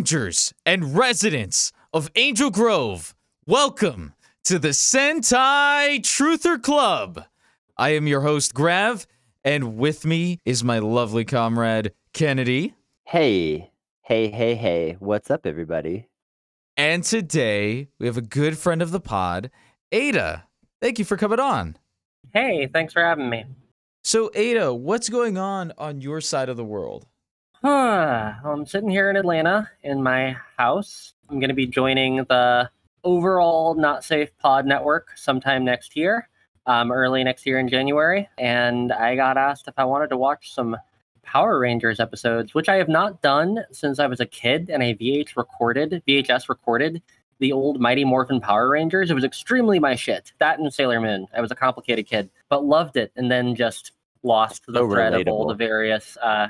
Rangers and residents of Angel Grove, welcome to the Sentai Truther Club. I am your host, Grav, and with me is my lovely comrade, Kennedy. Hey, hey, hey, hey. What's up, everybody? And today we have a good friend of the pod, Ada. Thank you for coming on. Hey, thanks for having me. So, Ada, what's going on on your side of the world? Huh. Well, I'm sitting here in Atlanta in my house. I'm going to be joining the overall Not Safe Pod Network sometime next year, um, early next year in January. And I got asked if I wanted to watch some Power Rangers episodes, which I have not done since I was a kid and I VH recorded, VHS recorded the old Mighty Morphin Power Rangers. It was extremely my shit. That and Sailor Moon. I was a complicated kid, but loved it and then just lost the So thread of all the various uh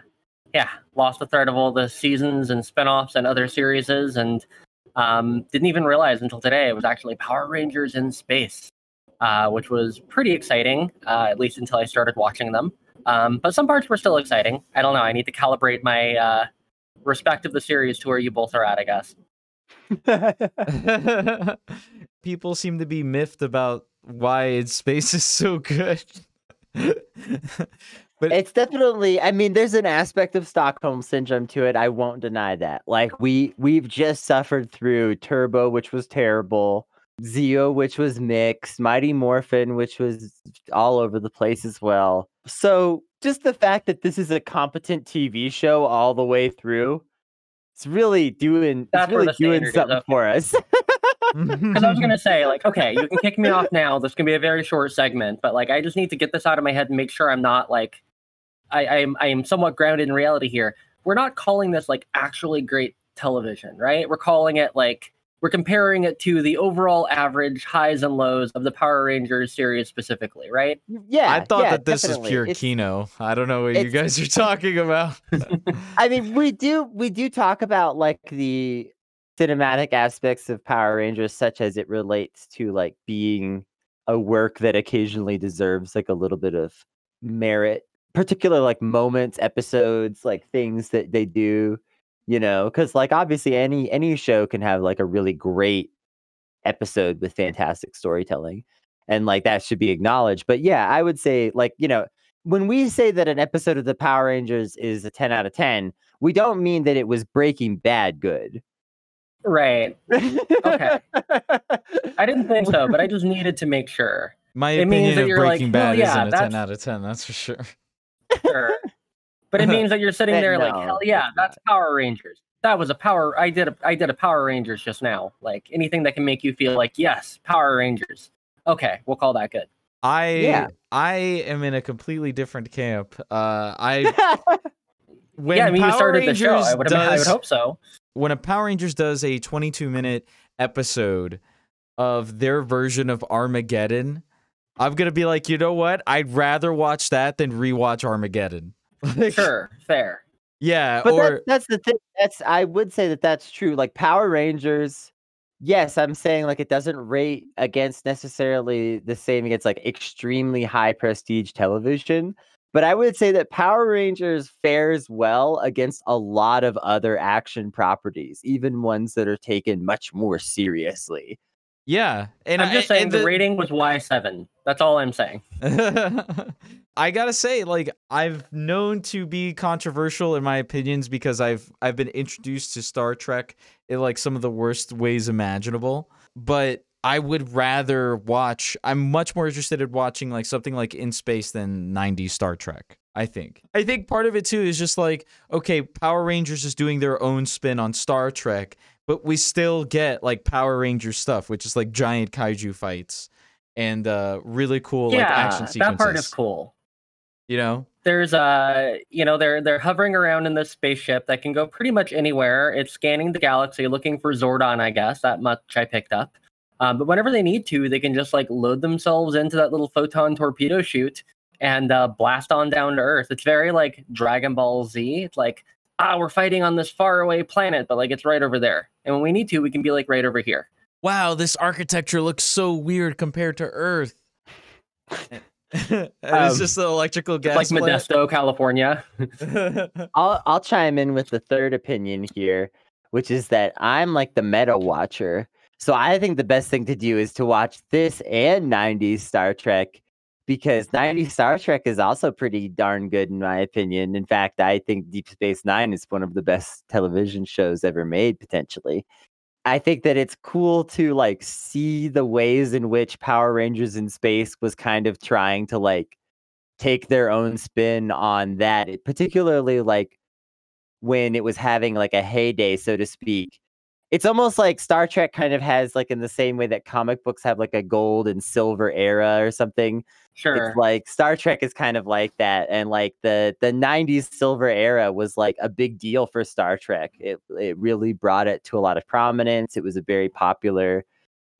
yeah, lost the thread of all the seasons and spin-offs and other series and um didn't even realize until today it was actually Power Rangers in space. Uh, which was pretty exciting, uh, at least until I started watching them. Um, but some parts were still exciting. I don't know. I need to calibrate my uh, respect of the series to where you both are at, I guess. People seem to be miffed about why space is so good. but it's definitely I mean, there's an aspect of Stockholm syndrome to it. I won't deny that. Like we we've just suffered through Turbo, which was terrible, Zeo, which was mixed, Mighty Morphin, which was all over the place as well. So just the fact that this is a competent TV show all the way through, it's really doing That's it's really doing standard is, something okay. for us. Because I was gonna say, like, okay, you can kick me off now. This can be a very short segment, but like, I just need to get this out of my head and make sure I'm not like, I, I am I am somewhat grounded in reality here. We're not calling this like actually great television, right? We're calling it like we're comparing it to the overall average highs and lows of the Power Rangers series specifically, right? yeah, I thought yeah, that this definitely. was pure It's- Kino. I don't know what you guys are talking about. I mean, we do we do talk about like the cinematic aspects of Power Rangers, such as it relates to like being a work that occasionally deserves like a little bit of merit, particular like moments, episodes, like things that they do, you know, because like obviously any any show can have like a really great episode with fantastic storytelling, and like that should be acknowledged. But yeah, I would say like you know when we say that an episode of the Power Rangers is a 10 out of 10, we don't mean that it was Breaking Bad good. Right. Okay. I didn't think so, but I just needed to make sure. My It means opinion that of you're like, Breaking well, Bad yeah, isn't a 10 out of 10, that's for sure. Sure. But it means that you're sitting there like, hell yeah, it's that's Power Rangers. That was a power. I did a I did a Power Rangers just now. Like anything that can make you feel like, yes, Power Rangers. Okay, we'll call that good. I Yeah. I am in a completely different camp. Uh I when yeah, I mean, you Power started the show. I Rangers would, I would does- hope so. when a Power Rangers does a 22 minute episode of their version of Armageddon, I'm gonna be like, you know what? I'd rather watch that than rewatch Armageddon. Like, Sure, fair. Yeah, but or that, that's the thing. That's I would say that that's true. Like Power Rangers, yes, I'm saying like it doesn't rate against necessarily the same against like extremely high prestige television. But I would say that Power Rangers fares well against a lot of other action properties, even ones that are taken much more seriously. Yeah, and I'm just saying and the, rating was Y seven. That's all I'm saying. I gotta say, like I've known to be controversial in my opinions because I've I've been introduced to Star Trek in like some of the worst ways imaginable. But I would rather watch. I'm much more interested in watching like something like In Space than '90s Star Trek. I think. I think part of it too is just like okay, Power Rangers is doing their own spin on Star Trek, but we still get like Power Ranger stuff, which is like giant kaiju fights and uh really cool yeah, like action sequences. that part is cool. You know? there's uh you know they're they're hovering around in this spaceship that can go pretty much anywhere it's scanning the galaxy looking for zordon i guess that much i picked up um, but whenever they need to they can just like load themselves into that little photon torpedo chute and uh, blast on down to earth it's very like dragon ball z it's like ah we're fighting on this faraway planet but like it's right over there and when we need to we can be like right over here Wow, this architecture looks so weird compared to Earth. and it's Um, just the electrical gas like plant. modesto california I'll I'll chime in with the third opinion here. which is that I'm like the meta watcher. So I think the best thing to do is to watch this and 90s Star Trek because 90s Star Trek is also pretty darn good in my opinion. In fact, I think Deep Space 9 is one of the best television shows ever made potentially. I think that it's cool to like see the ways in which Power Rangers in Space was kind of trying to like take their own spin on that, it, particularly like when it was having like a heyday, so to speak. It's almost like Star Trek kind of has like in the same way that comic books have like a gold and silver era or something. Sure. It's like Star Trek is kind of like that, and like the the '90s silver era was like a big deal for Star Trek. It it really brought it to a lot of prominence. It was a very popular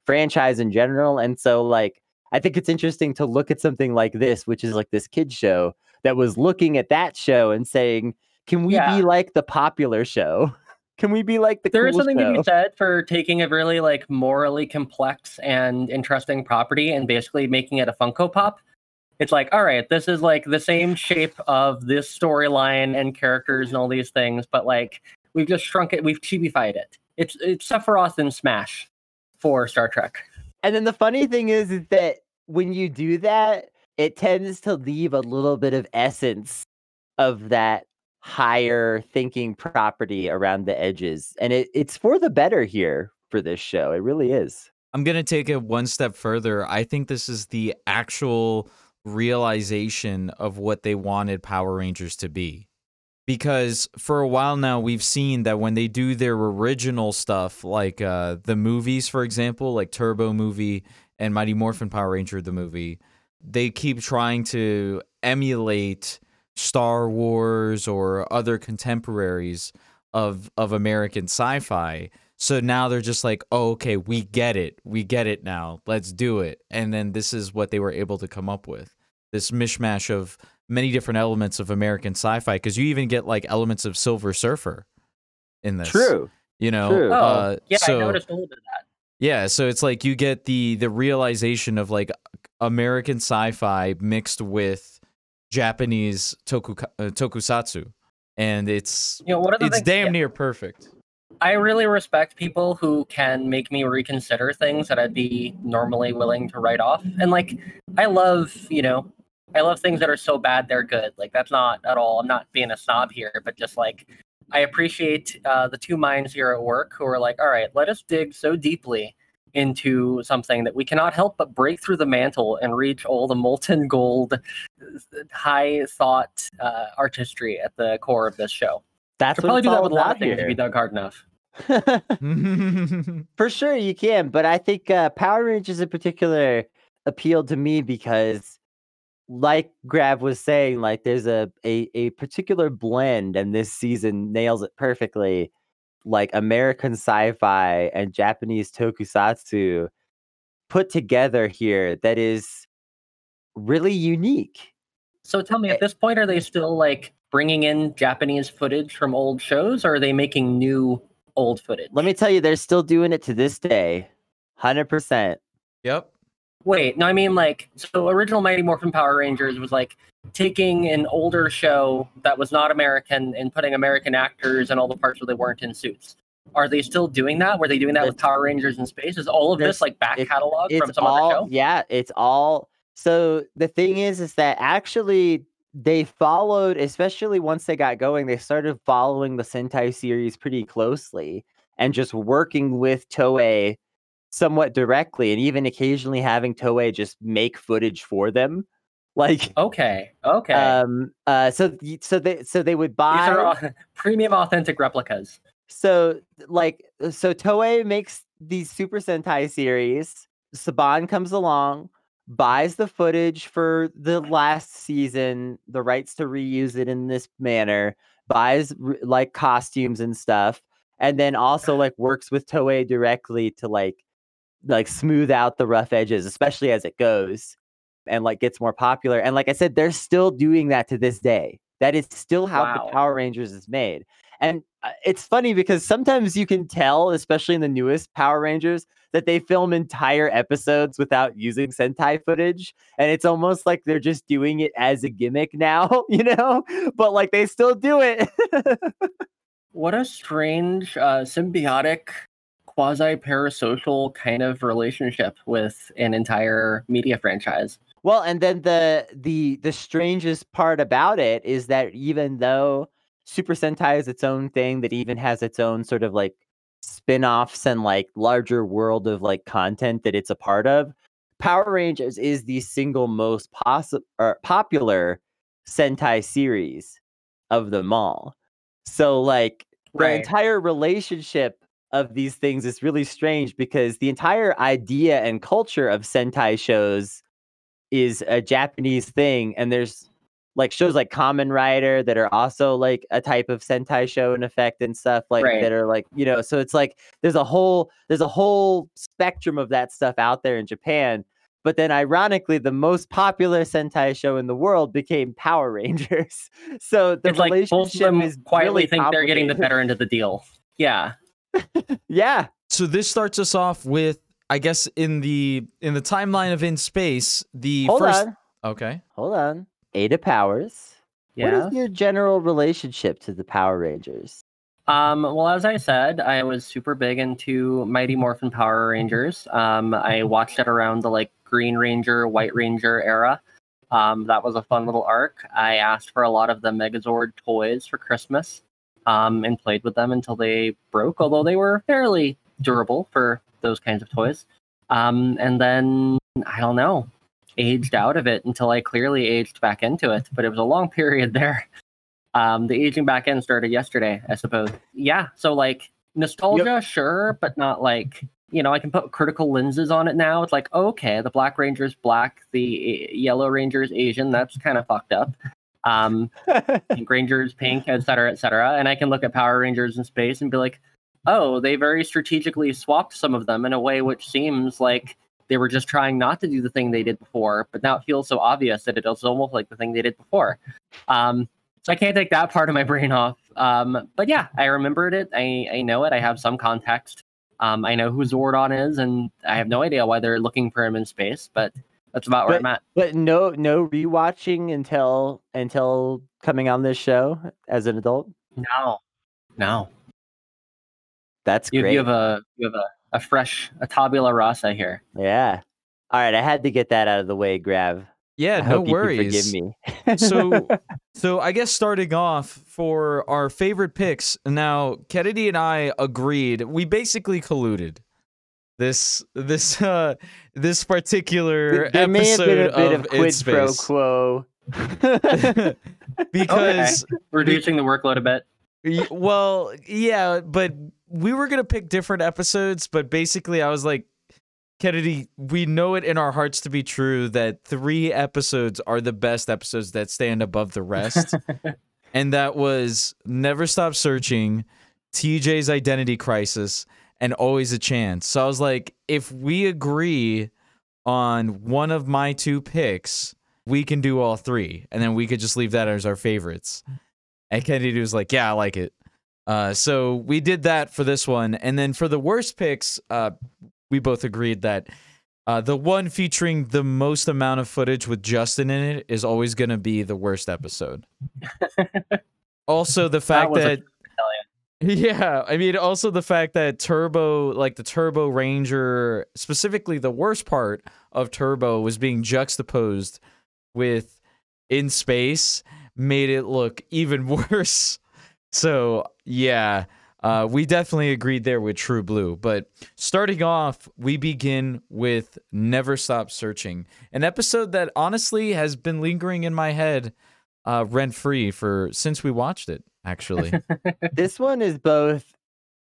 franchise in general, and so like I think it's interesting to look at something like this, which is like this kid show that was looking at that show and saying, "Can we Yeah. be like the popular show? Can we be like the there is cool something show?" to be said for taking a really like morally complex and interesting property and basically making it a Funko Pop. It's like, all right, this is like the same shape of this storyline and characters and all these things, but like we've just shrunk it, we've chibified it. It's it's Sephiroth and Smash for Star Trek. And then the funny thing is, is that when you do that, it tends to leave a little bit of essence of that higher thinking property around the edges. And it, it's for the better here for this show. It really is. I'm going to take it one step further. I think this is the actual realization of what they wanted Power Rangers to be. Because for a while now, we've seen that when they do their original stuff, like uh, the movies, for example, like Turbo movie and Mighty Morphin Power Ranger, the movie, they keep trying to emulate Star Wars or other contemporaries of of American sci-fi. So now they're just like, oh, okay, we get it. We get it now. Let's do it. And then this is what they were able to come up with this mishmash of many different elements of American sci fi. Because you even get like elements of Silver Surfer in this. True. You know? True. Oh, Uh, yeah, so, I noticed a little bit of that. Yeah. So it's like you get the the realization of like American sci fi mixed with Japanese toku, uh, tokusatsu. And it's You know, one of the it's things, damn yeah. near perfect. I really respect people who can make me reconsider things that I'd be normally willing to write off. And like, I love, you know, I love things that are so bad they're good. Like, that's not at all, I'm not being a snob here, but just like, I appreciate uh, the two minds here at work who are like, all right, let us dig so deeply into something that we cannot help but break through the mantle and reach all the molten gold, high thought uh, artistry at the core of this show. That's Could what probably it's do that with a lot of things if you dug hard enough. For sure, you can. But I think uh, Power Rangers in particular appealed to me because, like Grav was saying, like there's a, a a particular blend, and this season nails it perfectly. Like American sci-fi and Japanese tokusatsu put together here that is really unique. So tell me, at eh, this point, are they mm. still like bringing in Japanese footage from old shows, or are they making new old footage? Let me tell you, they're still doing it to this day, hundred percent. yep. Wait. No, I mean like so. Original Mighty Morphin Power Rangers was like taking an older show that was not American and putting American actors in all the parts where they weren't in suits. Are they still doing that? Were they doing that with Power Rangers in Space? Is all of this like back catalog from some all other show? yeah it's all so the thing is is that actually they followed especially once they got going they started following the sentai series pretty closely and just working with toei somewhat directly and even occasionally having toei just make footage for them like Okay, okay. um uh so so they so they would buy These are premium, authentic replicas. so like so Toei makes these Super Sentai series. Saban comes along, buys the footage for the last season, the rights to reuse it in this manner, buys like costumes and stuff, and then also like works with Toei directly to like like smooth out the rough edges, especially as it goes and like gets more popular. And like I said, they're still doing that to this day. That is still how Wow. the Power Rangers is made. And uh, it's funny because sometimes you can tell, especially in the newest Power Rangers, that they film entire episodes without using Sentai footage. And it's almost like they're just doing it as a gimmick now, you know? But like they still do it. what a strange uh, symbiotic quasi parasocial kind of relationship with an entire media franchise Well, and then the the the strangest part about it is that even though Super Sentai is its own thing that even has its own sort of like spin-offs and like larger world of like content that it's a part of, Power Rangers is the single most possi- or popular Sentai series of them all. So like the Right. entire relationship of these things is really strange because the entire idea and culture of Sentai shows is a Japanese thing, and there's like shows like Kamen Rider that are also like a type of Sentai show in effect and stuff like Right. that are like you know. So it's like there's a whole there's a whole spectrum of that stuff out there in Japan. But then, ironically, the most popular Sentai show in the world became Power Rangers. So the it's like both of relationship them is quietly really think they're getting the better end of the deal yeah yeah, So this starts us off with, I guess, in the in the timeline of in space, the hold first. on, Okay. hold on. Ada Powers. What yeah is your general relationship to the Power Rangers? Um, well, as I said, I was super big into Mighty Morphin Power Rangers. Um, I watched it around the like Green Ranger, White Ranger era. Um, that was a fun little arc. I asked for a lot of the Megazord toys for Christmas um, and played with them until they broke, although they were fairly durable for those kinds of toys. Um, and then, I don't know, aged out of it until I clearly aged back into it. But it was a long period there. Um, the aging back in started yesterday, I suppose. Yeah, so like nostalgia, sure, but not like you know I can put critical lenses on it now. It's like okay, the Black Ranger's black, the uh, Yellow Ranger's Asian. That's kind of fucked up. Um, Pink Ranger's pink, et cetera, et cetera. And I can look at Power Rangers in space and be like, oh, they very strategically swapped some of them in a way which seems like they were just trying not to do the thing they did before, but now it feels so obvious that it is almost like the thing they did before. Um, so I can't take that part of my brain off. Um, but yeah, I remembered it. I, I know it. I have some context. Um, I know who Zordon is, and I have no idea why they're looking for him in space, but that's about where I'm at. But no, no rewatching until until coming on this show as an adult. No, no. That's You, great. you have a you have a, a fresh a tabula rasa here. yeah. All right, I had to get that out of the way, Grav. Yeah, I no hope you worries. forgive me. So, so I guess starting off for our favorite picks. Now, Kennedy and I agreed. We basically colluded. This this uh this particular there may have episode been a bit of of In quid pro quo. because Reducing the workload a bit. Well, yeah, but we were gonna pick different episodes, but basically, I was like, Kennedy, we know it in our hearts to be true that three episodes are the best episodes that stand above the rest, and that was Never Stop Searching, TJ's Identity Crisis, and Always a Chance. So I was like, if we agree on one of my two picks, we can do all three, and then we could just leave that as our favorites. And Kennedy was like, "Yeah, I like it." Uh, so we did that for this one, and then for the worst picks, uh, we both agreed that uh, the one featuring the most amount of footage with Justin in it is always going to be the worst episode. also, the fact a- that. Yeah, I mean, also the fact that Turbo, like the Turbo Ranger, specifically the worst part of Turbo was being juxtaposed with in space, made it look even worse. So, yeah, uh, we definitely agreed there with True Blue. But starting off, we begin with Never Stop Searching, an episode that honestly has been lingering in my head uh, rent free for since we watched it, actually. this one is both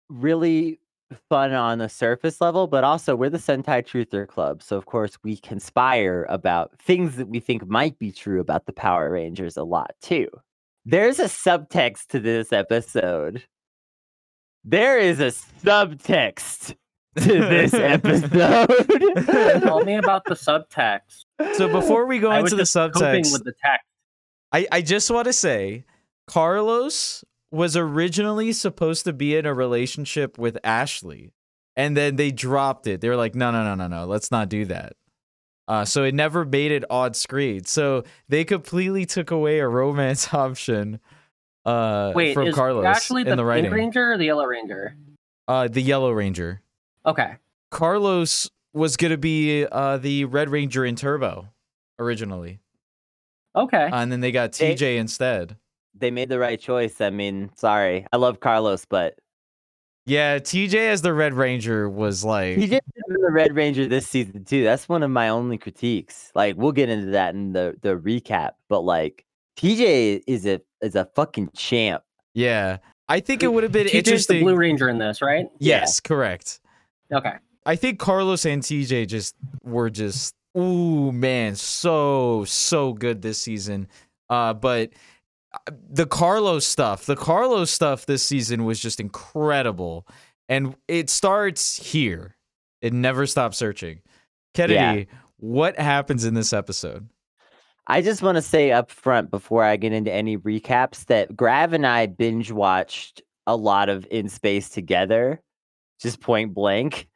really fun on the surface level, but also we're the Sentai Truther Club. So, of course, we conspire about things that we think might be true about the Power Rangers a lot, too. There's a subtext to this episode. There is a subtext to this episode. Tell me about the subtext. so before we go I was into the just subtext, with the text. I, I just want to say Carlos was originally supposed to be in a relationship with Ashley, and then they dropped it. They were like, no, no, no, no, no, let's not do that. Uh, so it never made it on screen. So they completely took away a romance option uh, Wait, from is Carlos actually in the, the Pink writing. Ranger or the Yellow Ranger? Uh, the Yellow Ranger. Okay. Carlos was gonna be uh the Red Ranger in Turbo originally, Okay. uh, and then they got They- TJ instead. They made the right choice. I mean, sorry, I love Carlos, but Yeah, TJ as the Red Ranger was like, he did the Red Ranger this season too. That's one of my only critiques. Like, we'll get into that in the the recap, but like, TJ is a is a fucking champ. yeah. I think it would have been TJ's the interesting. Blue Ranger in this, right? yes, correct. Okay. I think Carlos and TJ just were just ooh man, so so good this season. Uh, but uh, the Carlos stuff, the Carlos stuff this season was just incredible, and it starts here. It never stops searching. Kennedy, what happens in this episode? I just want to say up front before I get into any recaps that Grav and I binge watched a lot of In Space together, just point blank.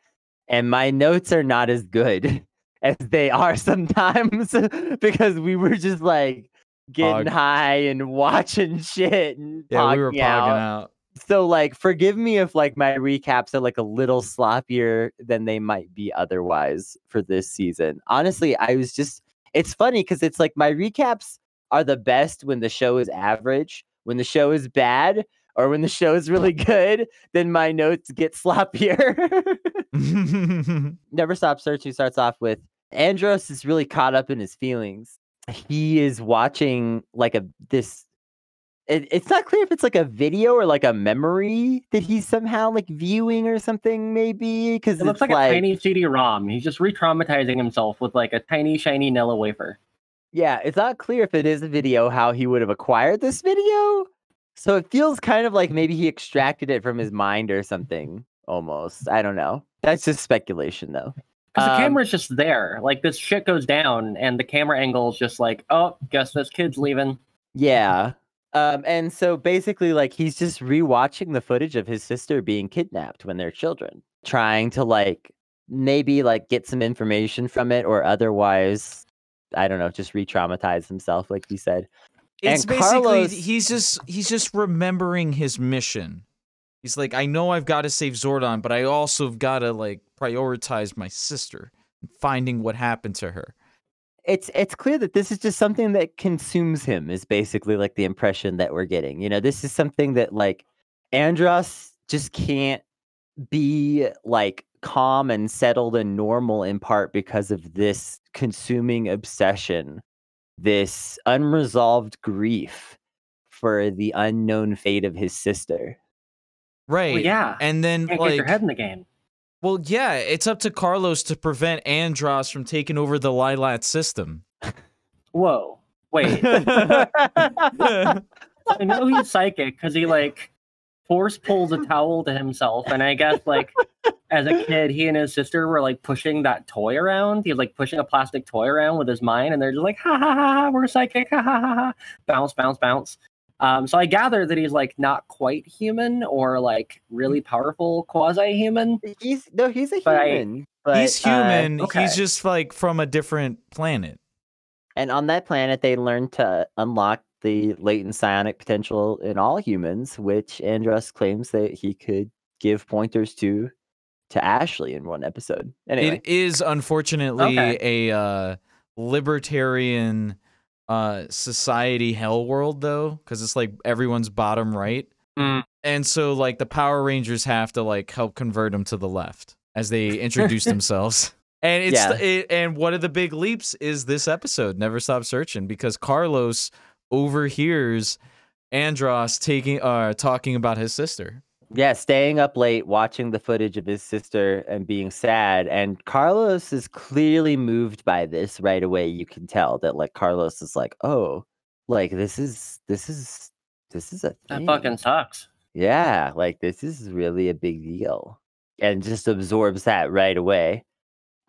And my notes are not as good as they are sometimes because we were just like getting Pog. high and watching shit and Yeah, we were pogging out. out. So like forgive me if like my recaps are like a little sloppier than they might be otherwise for this season. Honestly, I was just it's funny because it's like my recaps are the best when the show is average. When the show is bad or when the show is really good, then my notes get sloppier. Never Stop Searching starts off with Andros is really caught up in his feelings. He is watching like a this. It, it's not clear if it's like a video or like a memory that he's somehow like viewing or something, maybe because It looks like, a tiny CD-ROM. He's just re-traumatizing himself with like a tiny shiny Nella wafer. Yeah, it's not clear if it is a video how he would have acquired this video. So it feels kind of like maybe he extracted it from his mind or something. Almost, I don't know. That's just speculation, though. Because the Um, camera's just there. Like this shit goes down, and the camera angle is just like, oh, guess this kid's leaving. Yeah. Um, and so basically, like, he's just rewatching the footage of his sister being kidnapped when they're children, trying to, like, maybe, like, get some information from it or otherwise, I don't know, just re traumatize himself, like you said. It's And basically Carlos- he's just he's just remembering his mission. He's like, I know I've got to save Zordon, but I also have got to like prioritize my sister finding what happened to her. It's it's clear that this is just something that consumes him, is basically like the impression that we're getting. You know, this is something that, like, Andros just can't be like calm and settled and normal in part because of this consuming obsession, this unresolved grief for the unknown fate of his sister. Right. Well, yeah. And then Can't like your head in the game. Well, yeah, it's up to Carlos to prevent Andros from taking over the Lilat system. Whoa. Wait. I know he's psychic because he like force pulls a towel to himself, and I guess like as a kid, he and his sister were like pushing that toy around. He's like pushing a plastic toy around with his mind, and they're just like, ha ha ha, ha we're psychic, ha ha ha ha, bounce, bounce, bounce. Um, so I gather that he's like not quite human or like really powerful quasi human. he's no, he's a But I- human. but, he's uh, human. okay. He's just like from a different planet. And on that planet, they learn to unlock the latent psionic potential in all humans, which Andros claims that he could give pointers to to Ashley in one episode. Anyway, It is unfortunately Okay. a uh, libertarian uh, society hell world though, because it's like everyone's bottom right, Mm. and so like the Power Rangers have to like help convert them to the left as they introduce themselves. And it's Yeah. it, and one of the big leaps is this episode, Never Stop Searching, because Carlos overhears Andros taking uh talking about his sister. Yeah, staying up late, watching the footage of his sister and being sad. And Carlos is clearly moved by this right away. You can tell that like Carlos is like, oh, like this is this is this is a That fucking sucks. Yeah, like this is really a big deal. And just absorbs that right away.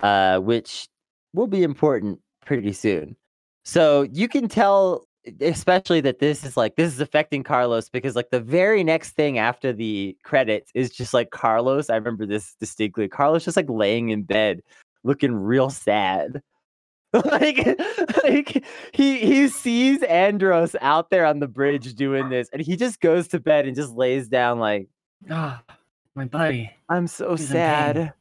Uh, which will be important pretty soon. So you can tell especially that this is like this is affecting Carlos because like the very next thing after the credits is just like Carlos. I remember this distinctly. Carlos just like laying in bed looking real sad. like, like he he sees Andros out there on the bridge doing this, and he just goes to bed and just lays down like, Ah, my buddy I'm so He's sad.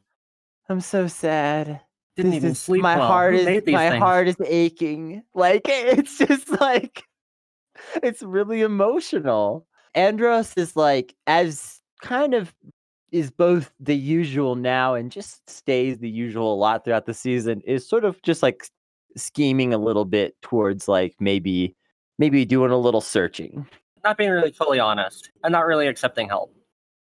I'm so sad. Didn't This even is- sleep My well. heart Who is made these my things? heart is aching. Like it's just like it's really emotional. Andros is like as kind of is both the usual now and just stays the usual a lot throughout the season is sort of just like scheming a little bit towards like maybe maybe doing a little searching. Not being really fully honest and not really accepting help.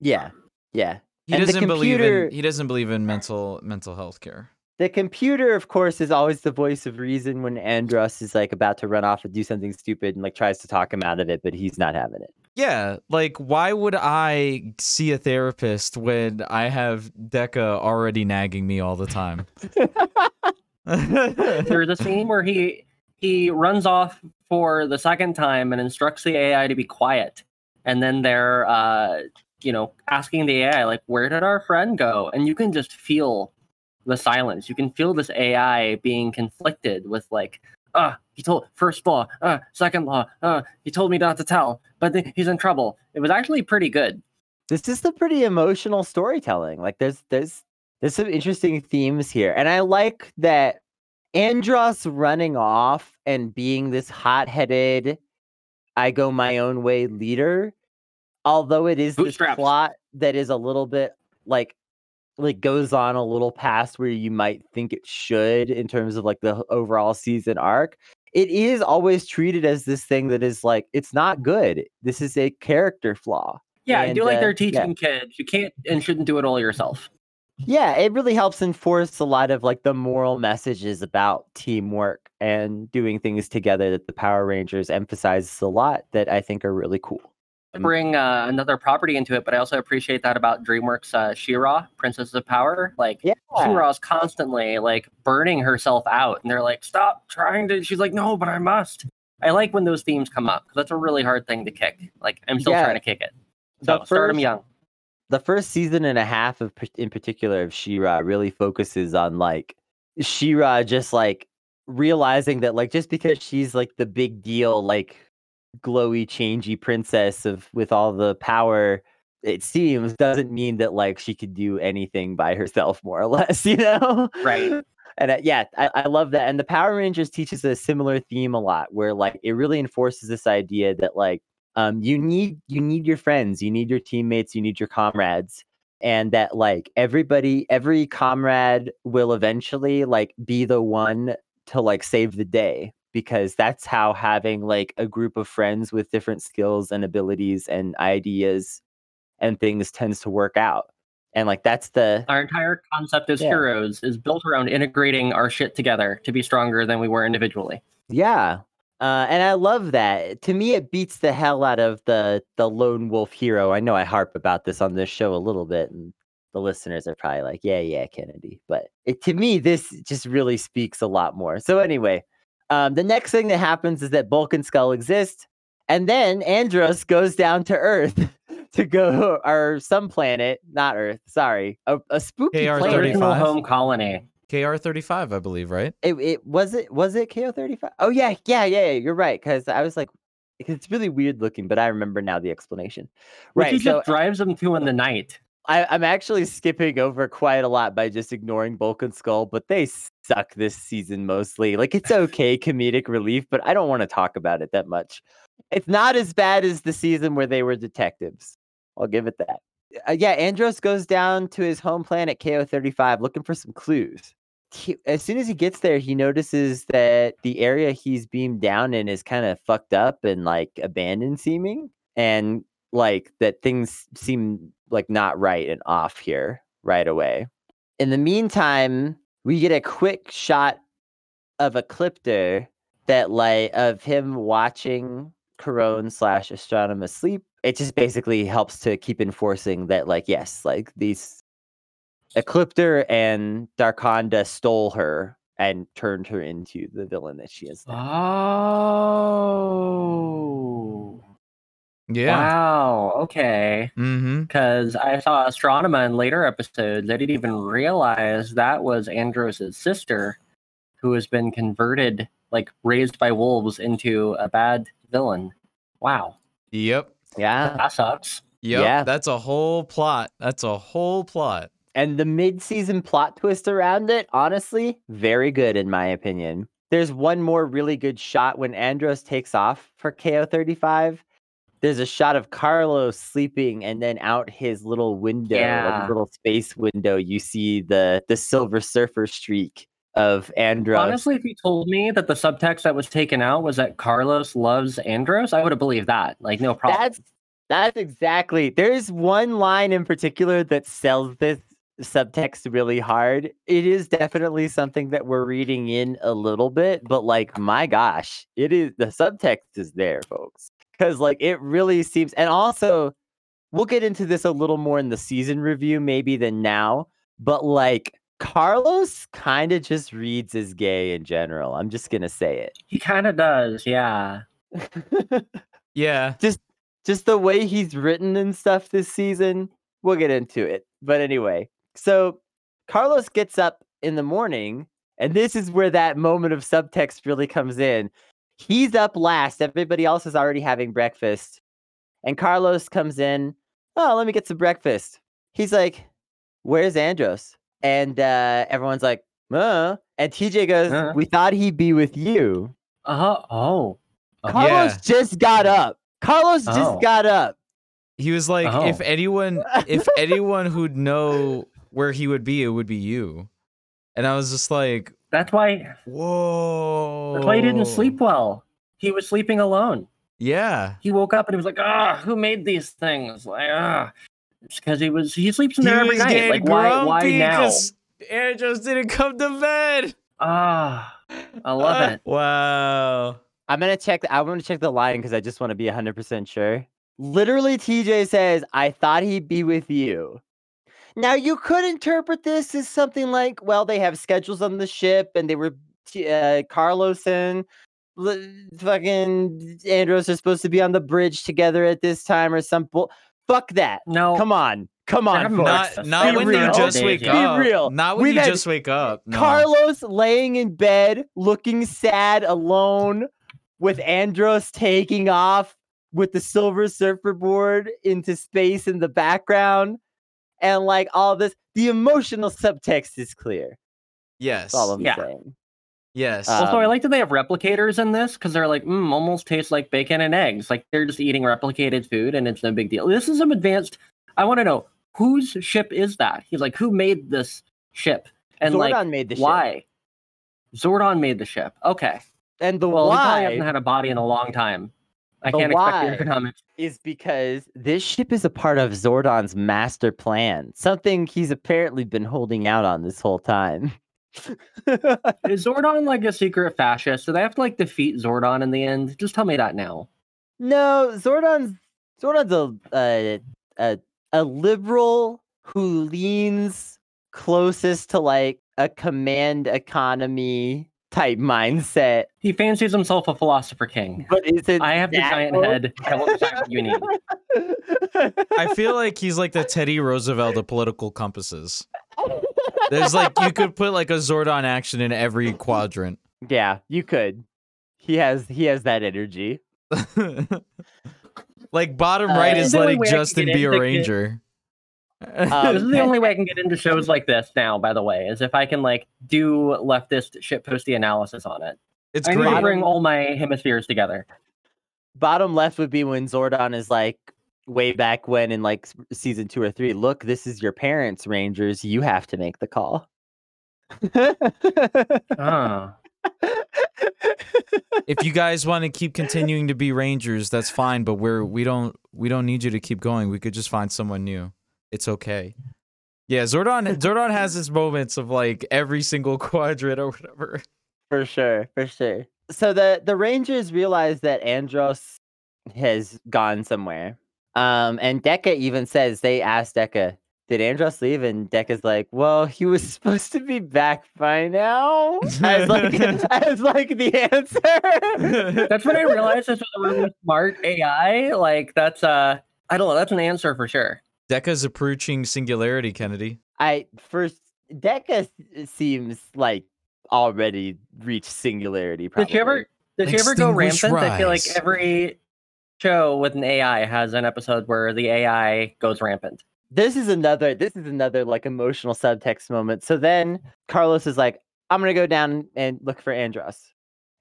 Yeah. Yeah. He And the doesn't believe computer- in he doesn't believe in mental mental health care. The computer, of course, is always the voice of reason when Andros is like about to run off and do something stupid and like tries to talk him out of it, but he's not having it. Yeah, like why would I see a therapist when I have Deca already nagging me all the time? There's a scene where he he runs off for the second time and instructs the AI to be quiet, and then they're uh, you know asking the AI like, "Where did our friend go?" And you can just feel the silence. You can feel this AI being conflicted with like, "Uh, he told first law, uh, second law, uh, he told me not to tell, but th- he's in trouble." It was actually pretty good. this is the pretty emotional storytelling. Like there's there's there's some interesting themes here. And I like that Andros running off and being this hot-headed I go my own way leader, although it is this plot that is a little bit like like goes on a little past where you might think it should in terms of like the overall season arc. It is always treated as this thing that is like it's not good. This is a character flaw. Yeah, I And, do like uh, they're yeah. teaching kids you can't and shouldn't do it all yourself. Yeah, it really helps enforce a lot of like the moral messages about teamwork and doing things together that the Power Rangers emphasizes a lot that I think are really cool. To bring uh, another property into it, but I also appreciate that about DreamWorks uh, She-Ra, Princess of Power. Like Yeah. She-Ra's constantly like burning herself out, and they're like, "Stop trying to." She's like, "No, but I must." I like when those themes come up because that's a really hard thing to kick. Like I'm still Yeah. trying to kick it. The So start 'em first- young. the first season and a half of in particular of She-Ra really focuses on like She-Ra just like realizing that like just because she's like the big deal like glowy changey princess of with all the power it seems doesn't mean that like she could do anything by herself more or less you know Right. and uh, yeah I, I love that and the power rangers teaches a similar theme a lot where like it really enforces this idea that like um you need you need your friends you need your teammates you need your comrades and that like everybody every comrade will eventually like be the one to like save the day because that's how having like a group of friends with different skills and abilities and ideas and things tends to work out and like that's the Our entire concept as Yeah. heroes is built around integrating our shit together to be stronger than we were individually. Yeah. Uh, and I love that. To me, it beats the hell out of the the lone wolf hero. I know I harp about this on this show a little bit, and the listeners are probably like, "Yeah, yeah, Kennedy." But it, to me, this just really speaks a lot more. So anyway, um, the next thing that happens is that Bulk and Skull exist, and then Andros goes down to Earth to go or some planet, not Earth. Sorry, a, a spooky KR-35. planet. Original home colony. KR thirty five, I believe, right? It, it was it was it KO thirty five? Oh yeah, yeah, yeah, yeah. You're right. Because I was like, 'cause it's really weird looking, but I remember now the explanation. Which Right. he So just drives them to in the night. I, I'm actually skipping over quite a lot by just ignoring Bulk and Skull, but they suck this season mostly. Like it's okay comedic relief, but I don't want to talk about it that much. It's not as bad as the season where they were detectives. I'll give it that. Uh, yeah, Andros goes down to his home planet KO35 looking for some clues. He, as soon as he gets there, he notices that the area he's beamed down in is kind of fucked up and like abandoned seeming, and like that things seem like not right and off here right away. In the meantime, we get a quick shot of Ecliptor that like of him watching Karone slash Astronema sleep. It just basically helps to keep enforcing that, like, yes, like these Ecliptor and Darkonda stole her and turned her into the villain that she is. now. Oh. Yeah. Wow. Okay. Mm-hmm. Because I saw Astronema in later episodes. I didn't even realize that was Andros' sister, who has been converted, like raised by wolves, into a bad villain. Wow, Yep. Yeah. that sucks. Yep. Yeah. That's a whole plot. That's a whole plot. And the mid-season plot twist around it, honestly, very good in my opinion. There's one more really good shot when Andros takes off for KO35. There's a shot of Carlos sleeping, and then out his little window, like Yeah. his little space window, you see the the Silver Surfer streak of Andros. Honestly, if you told me that the subtext that was taken out was that Carlos loves Andros, I would have believed that. Like, no problem. That's that's exactly. There's one line in particular that sells this subtext really hard. It is definitely something that we're reading in a little bit, but like my gosh, it is the subtext is there, folks. Cuz like it really seems and also we'll get into this a little more in the season review maybe than now, but like Carlos kind of just reads as gay in general. I'm just going to say it. he kind of does, yeah. yeah just just the way he's written and stuff this season. We'll get into it. But anyway, so Carlos gets up in the morning, and this is where that moment of subtext really comes in. He's up last. Everybody else is already having breakfast. And Carlos comes in. Oh, let me get some breakfast. He's like, Where's Andros? And uh, everyone's like, uh. And TJ goes, Uh. We thought he'd be with you. Uh huh. Oh. Uh, Carlos Yeah. just got up. Carlos just Oh. got up. He was like, if Oh. anyone, if anyone who'd know where he would be, it would be you. And I was just like, That's why. whoa. That's why he didn't sleep well. He was sleeping alone. Yeah. He woke up and he was like, "Ah, who made these things?" Like, ah, it's because he was he sleeps in He there every night. Like, why? Why grumpy now? 'cause Andros didn't come to bed. Ah, I love Uh, it. Wow. I'm gonna check. The, I want to check the line because I just want to be 100 percent sure. Literally, TJ says, "I thought he'd be with you." Now you could interpret this as something like, "Well, they have schedules on the ship, and they were uh, Carlos and l- fucking Andros are supposed to be on the bridge together at this time, or some bull." Fuck that. No, Come on, come on, Never folks. Not, That's not Be when real. you just wake real. up. Be real. Not when We've you just wake up. No. Carlos laying in bed, looking sad, alone, with Andros taking off with the silver surfer board into space in the background, and like all this. The emotional subtext is clear. Yes. That's all I'm Yeah. saying. Yes. Uh, Also, I Um, like that they have replicators in this because they're like, mm, almost tastes like bacon and eggs. Like they're just eating replicated food and it's no big deal. This is some advanced. I want to know whose ship is that? He's like, who made this ship? And Zordon like, made the ship. why? Zordon made the ship. Okay. And the Well, he probably hasn't had a body in a long time. I can't expect economics. is because this ship is a part of Zordon's master plan, something he's apparently been holding out on this whole time. Is Zordon like a secret fascist? Do they have to like defeat Zordon in the end? Just tell me that now. No, Zordon's Zordon's a a a, a liberal who leans closest to like a command economy type mindset, He fancies himself a philosopher king. but isn't. I have the giant close? head. I will decide what you need. I feel like he's like the Teddy Roosevelt of political compasses. There's like you could put like a Zordon action in every quadrant. yeah, you could. He has he has that energy. like bottom Uh, right this is is the only letting way I can Justin be a into kid- ranger. Um, this is the only way I can get into shows like this now. By the way, is if I can like do leftist shitposty analysis on it. it's I need to great. bring all my hemispheres together. Bottom left would be when Zordon is like way back when in like season two or three. Look, this is your parents, Rangers. You have to make the call. Ah, if you guys want to keep continuing to be rangers, that's fine. But we're we don't we don't need you to keep going. We could just find someone new. It's okay. Yeah, Zordon Zordon has his moments of like every single quadrant or whatever. For sure, for sure. So the the Rangers realize that Andros has gone somewhere. Um, and Deca even says they asked Deca, "Did Andros leave?" And Deca's like, "Well, he was supposed to be back by now." As like as like the answer. that's when I realized this was a really smart AI. Like that's uh, I don't know. That's an answer for sure. Deca's approaching singularity, Kennedy. I first Deca seems like already reached singularity. Probably. Did you ever did you ever go Extinguish rampant? I feel like every show with an AI has an episode where the AI goes rampant. This is another. This is another like emotional subtext moment. So then Carlos is like, "I'm gonna go down and look for Andros,"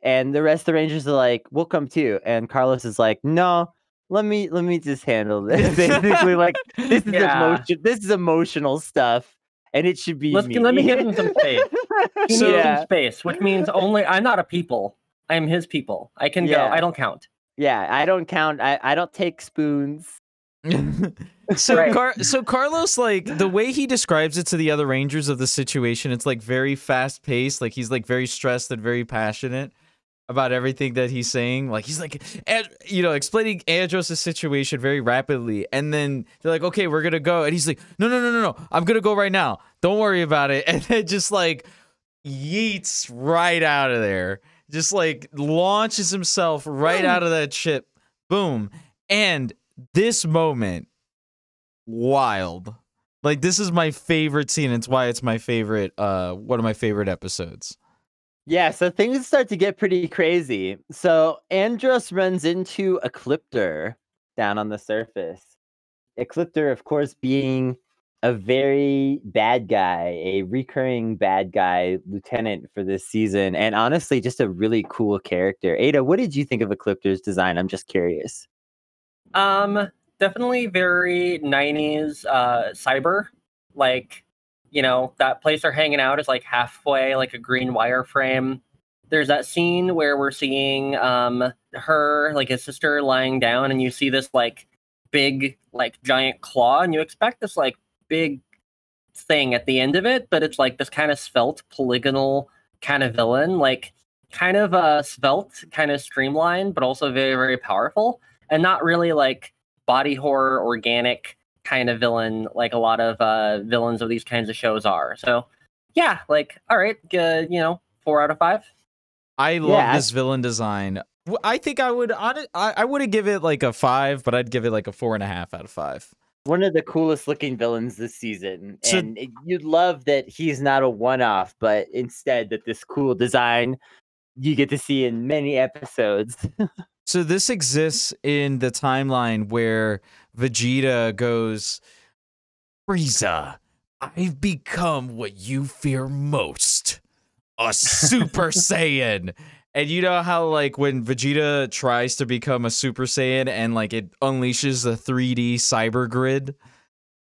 and the rest of the Rangers are like, "We'll come too." And Carlos is like, "No, let me let me just handle this." Basically, like this is Yeah. emotion. This is emotional stuff, and it should be Let's me. let me give him some space. He So- yeah, some space, which means only I'm not a people. I'm his people. I can Yeah. go. I don't count. yeah. I don't count. I I don't take spoons. so Right. Car- so Carlos like the way he describes it to the other rangers of the situation it's like very fast paced like he's like very stressed and very passionate about everything that he's saying. Like he's like Ad- you know explaining Andros' situation very rapidly. And then they're like okay we're going to go. And he's like no no no no no. I'm going to go right now. Don't worry about it. And then just like yeets right out of there. Just like launches himself right out of that ship. Boom. And this moment wild. Like this is my favorite scene. It's why it's my favorite uh one of my favorite episodes Yeah, so things start to get pretty crazy. So Andros runs into Ecliptor down on the surface. Ecliptor, of course, being a very bad guy, a recurring bad guy lieutenant for this season, and honestly, just a really cool character. Ada, what did you think of Ecliptor's design? I'm just curious. Um, definitely very 90s uh cyber. Like, you know, that place they're hanging out is like halfway like a green wireframe. There's that scene where we're seeing um her like his sister lying down and you see this like big like giant claw and you expect this like big thing at the end of it, but it's like this kind of svelte polygonal kind of villain, like kind of uh svelte, kind of streamlined, but also very, very powerful and not really like body horror organic kind of villain like a lot of uh villains of these kinds of shows are so yeah like all right good, you know four out of five i love Yeah. this villain design I think i would i, I wouldn't give it like a five but i'd give it like a four and a half out of five One of the coolest looking villains this season. So- and it- you'd love that he's not a one off, but instead that this cool design you get to see in many episodes. So this exists in the timeline where Vegeta goes, Frieza, I've become what you fear most, a Super Saiyan. And you know how like when Vegeta tries to become a Super Saiyan and like it unleashes the 3D cyber grid,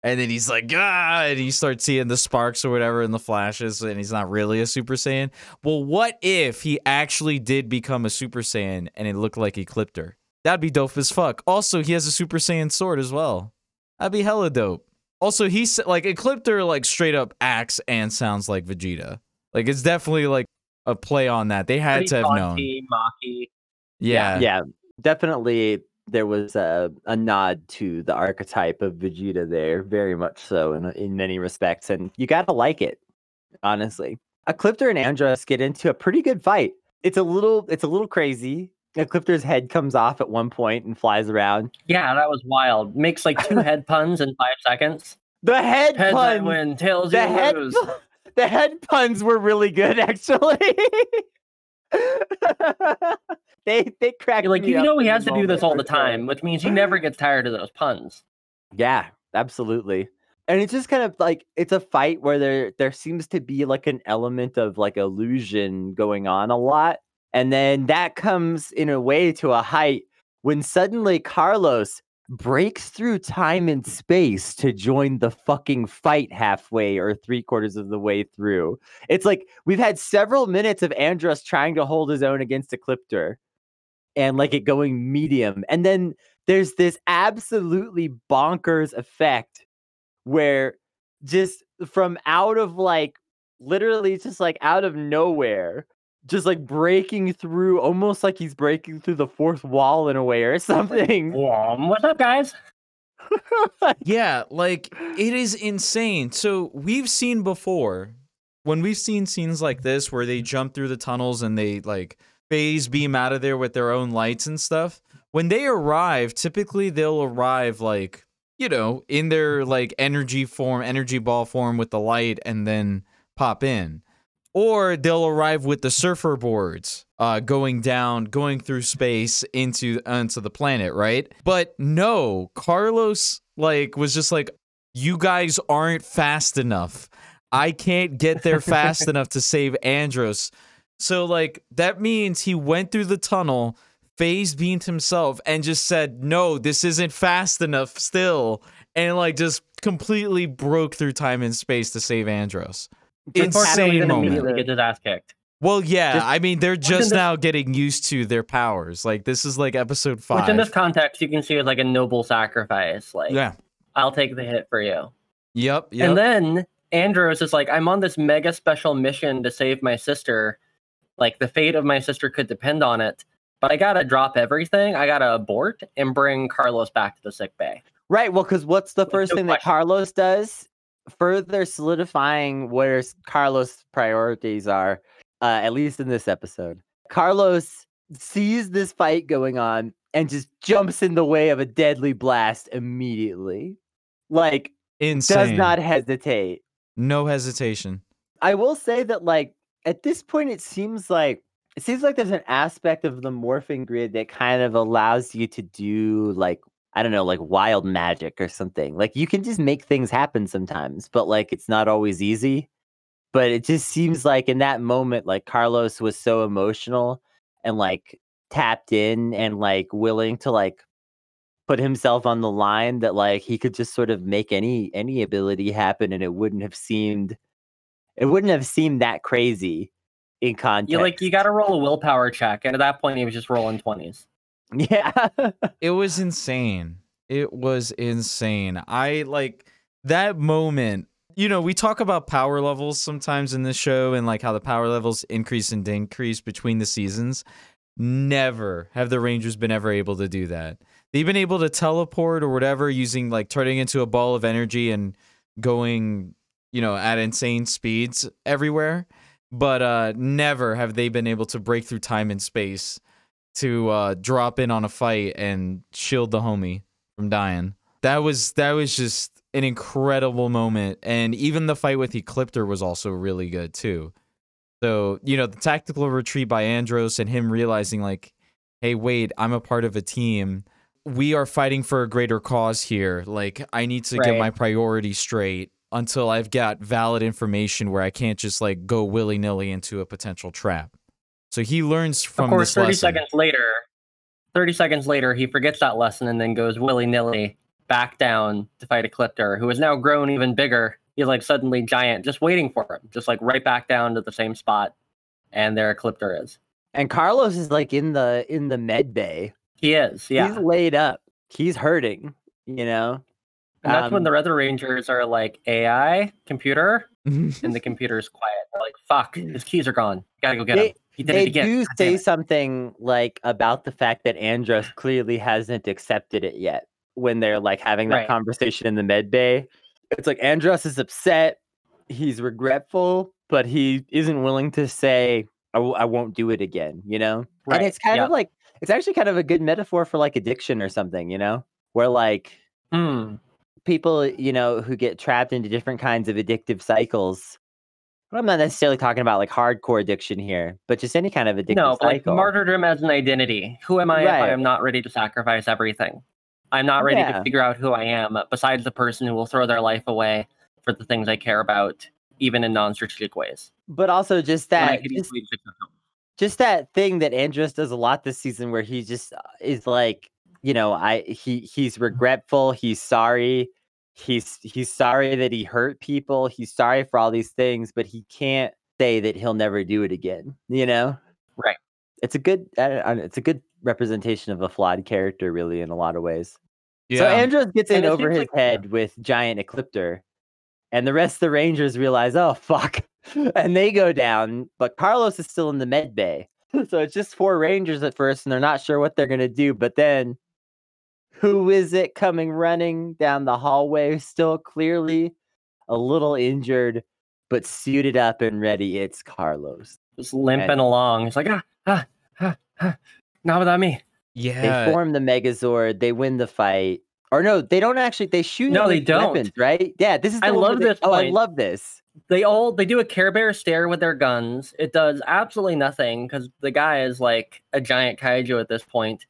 and then he's like, ah, and you start seeing the sparks or whatever in the flashes, and he's not really a Super Saiyan. Well, what if he actually did become a Super Saiyan and it looked like Ecliptor? That'd be dope as fuck. Also, he has a Super Saiyan sword as well. That'd be hella dope. Also, he's like Ecliptor, like straight up acts and sounds like Vegeta. Like it's definitely like a play on that. They had Pretty to have known. jaunty, mocky. Yeah. yeah, definitely there was a, a nod to the archetype of Vegeta there, very much so in, in many respects. And you gotta like it, honestly. Ecliptor and Andros get into a pretty good fight. It's a little it's a little crazy. Ecliptor's head comes off at one point and flies around. yeah that was wild makes like two head puns in five seconds The head heads I win tails the you head lose the head puns were really good actually. they they crack. You're like you know he has to do this all the time which means he never gets tired of those puns Yeah, absolutely. And it's just kind of like it's a fight where there there seems to be like an element of like illusion going on a lot. And then that comes in a way to a height when suddenly Carlos breaks through time and space to join the fucking fight halfway or three quarters of the way through. It's like we've had several minutes of Andros trying to hold his own against Ecliptor and like it going medium. And then there's this absolutely bonkers effect where just from out of like literally just like out of nowhere just like breaking through almost like he's breaking through the fourth wall in a way or something what's up guys Yeah, like it is insane. So we've seen before when we've seen scenes like this where they jump through the tunnels and they like phase beam out of there with their own lights and stuff. When they arrive, typically they'll arrive like, you know, in their like energy form, energy ball form with the light and then pop in. Or they'll arrive with the surfer boards uh, going down, going through space into onto the planet, right? But no, Carlos like was just like, you guys aren't fast enough. I can't get there fast enough to save Andros. So like that means he went through the tunnel, phase beamed himself, and just said, "No, this isn't fast enough." Still, and like just completely broke through time and space to save Andros. Unfortunately, Insane he moment. immediately gets his ass kicked. Well, yeah, Just- I mean they're in just this- now getting used to their powers. Like this is like episode five. Which in this context, you can see as like a noble sacrifice. Like, yeah. I'll take the hit for you. Yep. Yep. And then Andros is like, I'm on this mega special mission to save my sister. Like the fate of my sister could depend on it. But I gotta drop everything. I gotta abort and bring Carlos back to the sick bay. Right. Well, because what's the first no thing that. Carlos does? Further solidifying where Carlos' priorities are, uh, at least in this episode. Carlos sees this fight going on and just jumps in the way of a deadly blast immediately. Like, Insane. does not hesitate. No hesitation. I will say that, like, at this point, it seems like it seems like there's an aspect of the morphing grid that kind of allows you to do like I don't know, like wild magic or something. Like you can just make things happen sometimes, but like it's not always easy. But it just seems like in that moment, like Carlos was so emotional and like tapped in and like willing to like put himself on the line that like he could just sort of make any any ability happen and it wouldn't have seemed it wouldn't have seemed that crazy in context. You like you gotta roll a willpower check, and at that point he was just rolling twenties. yeah. It was insane. It was insane. I like that moment. You know, we talk about power levels sometimes in this show and like how the power levels increase and decrease between the seasons. Never have the Rangers been ever able to do that. They've been able to teleport or whatever using like turning into a ball of energy and going, you know, at insane speeds everywhere. But uh never have they been able to break through time and space to uh, drop in on a fight and shield the homie from dying. That was that was just an incredible moment, and even the fight with Ecliptor was also really good too. So you know the tactical retreat by Andros and him realizing like, hey, wait, I'm a part of a team. We are fighting for a greater cause here. Like I need to get my priorities straight until I've got valid information where I can't just like go willy nilly into a potential trap. So he learns from Of course, this thirty lesson. seconds later, thirty seconds later, he forgets that lesson and then goes willy nilly back down to fight Ecliptor, who has now grown even bigger. He's like suddenly giant, just waiting for him, just like right back down to the same spot, and there Ecliptor is. and Carlos is like in the in the med bay. He is, yeah. He's laid up. He's hurting, you know. and that's when um, the other Rangers are like, AI, computer, and the computer's quiet. They're like, fuck, his keys are gone. Gotta go get They- him. He did they it again. do say something like about the fact that Andros clearly hasn't accepted it yet when they're like having that Right. conversation in the med bay. It's like Andros is upset, he's regretful, but he isn't willing to say, I, w- I won't do it again, you know? Right, And it's kind yeah. of like, it's actually kind of a good metaphor for like addiction or something, you know? Where like Hmm. people, you know, who get trapped into different kinds of addictive cycles. I'm not necessarily talking about like hardcore addiction here, but just any kind of addiction. No, like martyrdom as an identity. Who am I if I am not ready to sacrifice everything? I'm not ready Yeah. to figure out who I am, besides the person who will throw their life away for the things I care about, even in non-strategic ways. but also just that just, easily fix myself. just that thing that Andros does a lot this season where he just uh, is like you know I he he's regretful he's sorry he's he's sorry that he hurt people he's sorry for all these things but he can't say that he'll never do it again you know Right. it's a good I don't- I don't- it's a good representation of a flawed character really in a lot of ways yeah. so Andros gets And in over his like- yeah. head with giant Ecliptor, and the rest of the Rangers realize, oh fuck, and they go down. But Carlos is still in the med bay, so it's just four Rangers at first, and they're not sure what they're gonna do. But then, who is it coming running down the hallway? Still clearly a little injured, but suited up and ready. It's Carlos. Just limping along. It's like ah ah ah ah. Not without me. yeah. They form the Megazord. They win the fight. Or no, they don't actually. They shoot. No, they don't. weapons, right? Yeah, this is. I the one love they- this Oh, I love this. they all they do a Care Bear stare with their guns. It does absolutely nothing because the guy is like a giant kaiju at this point.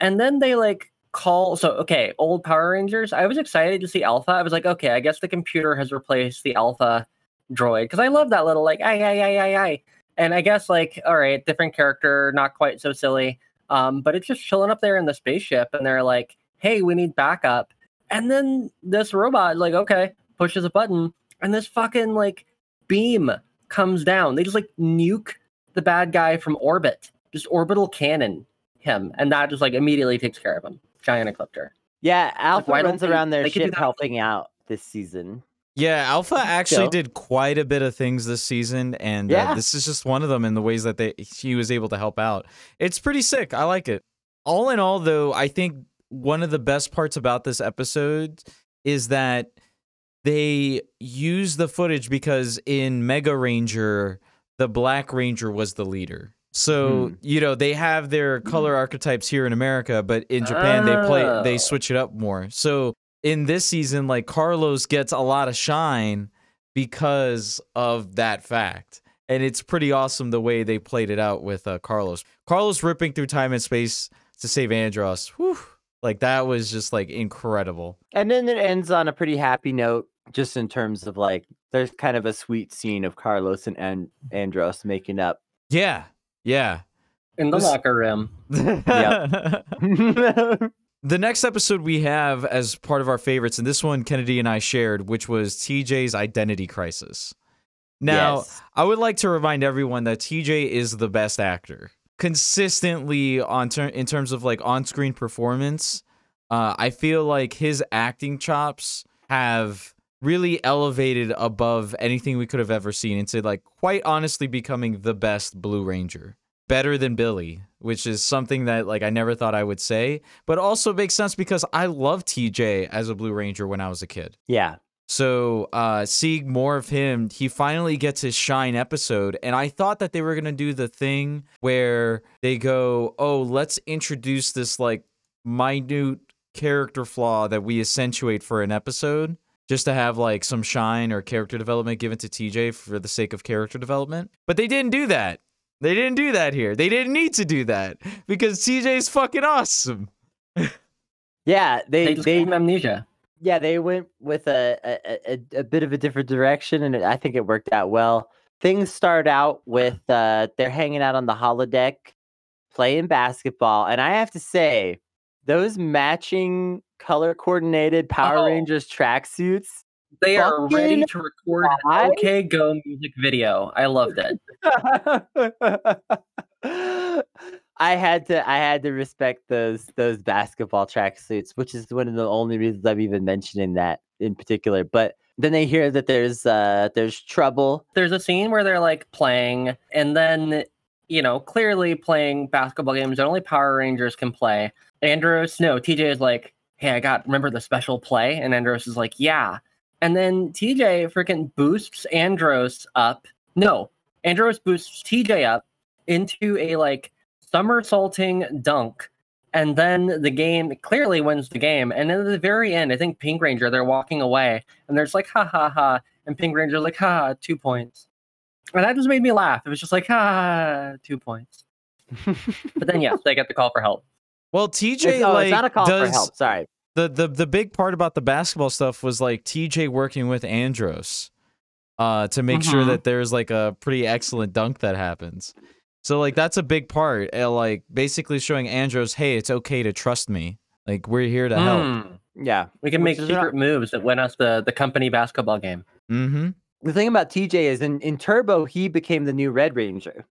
And then they like call so okay, old Power Rangers. I was excited to see Alpha. I was like, okay, I guess the computer has replaced the Alpha droid because I love that little like ay ay ay ay ay. And I guess like all right, different character, not quite so silly. Um, but it's just chilling up there in the spaceship, and they're like, hey, we need backup. And then this robot like okay pushes a button, and this fucking like beam comes down. They just like nuke the bad guy from orbit, just orbital cannon him, and that just like immediately takes care of him. Giant ecliptor. Yeah, Alpha why don't runs they- around their they ship helping out this season. Yeah, Alpha actually So? did quite a bit of things this season, and uh, this is just one of them in the ways that they he was able to help out. It's pretty sick. I like it. All in all, though, I think one of the best parts about this episode is that they use the footage because in Mega Ranger, the Black Ranger was the leader. So Hmm. you know they have their color archetypes here in America, but in Japan they play Oh. they switch it up more. So in this season, like Carlos gets a lot of shine because of that fact. And it's pretty awesome the way they played it out with uh, Carlos. Carlos ripping through time and space to save Andros. Whew, like that was just like incredible. And then it ends on a pretty happy note, just in terms of like there's kind of a sweet scene of Carlos and, and Andros making up. Yeah. Yeah. In the Was- locker room. Yeah. The next episode we have as part of our favorites, and this one Kennedy and I shared, which was TJ's identity crisis. Now, Yes. I would like to remind everyone that TJ is the best actor consistently on ter- in terms of like on-screen performance. Uh, I feel like his acting chops have really elevated above anything we could have ever seen into like quite honestly becoming the best Blue Ranger. Better than Billy, which is something that like I never thought I would say, but also makes sense because I loved TJ as a Blue Ranger when I was a kid. yeah. So uh seeing more of him, he finally gets his shine episode. And I thought that they were gonna do the thing where they go, Oh, let's introduce this like minute character flaw that we accentuate for an episode. Just to have like some shine or character development given to TJ for the sake of character development. But they didn't do that. They didn't do that here. They didn't need to do that because TJ's fucking awesome. Yeah, They they they amnesia. yeah they went with a a, a a bit of a different direction, and I think it worked out well. Things start out with uh they're hanging out on the holodeck, playing basketball, and I have to say, those matching color coordinated Power Oh. Rangers tracksuits. They are ready to record an? OK Go music video. I loved it. I had to I had to respect those those basketball tracksuits, which is one of the only reasons I'm even mentioning that in particular. But then they hear that there's uh there's trouble. There's a scene where they're like playing, and then you know, clearly playing basketball games that only Power Rangers can play. Andros, no, TJ is like, "Hey, I got remember the special play," and Andros is like, "Yeah." And then TJ freaking boosts Andros up. No, Andros boosts TJ up into a like somersaulting dunk. And then the game clearly wins the game. And then at the very end, I think Pink Ranger, they're walking away and they're just like, ha ha ha. And Pink Ranger, like, ha, two points. And that just made me laugh. It was just like, ha, two points. But then, yes, they get the call for help. Well, TJ It's, oh, like it's not a call does, for help. Sorry. The the the big part about the basketball stuff was like TJ working with Andros uh to make sure Mhm. that there's like a pretty excellent dunk that happens. So like that's a big part. uh, like basically showing Andros, hey, it's okay to trust me. Like we're here to help. Hmm. Yeah. We can Which make is not- secret moves that win us the, the company basketball game. Mm-hmm. The thing about TJ is in, in Turbo, he became the new Red Ranger.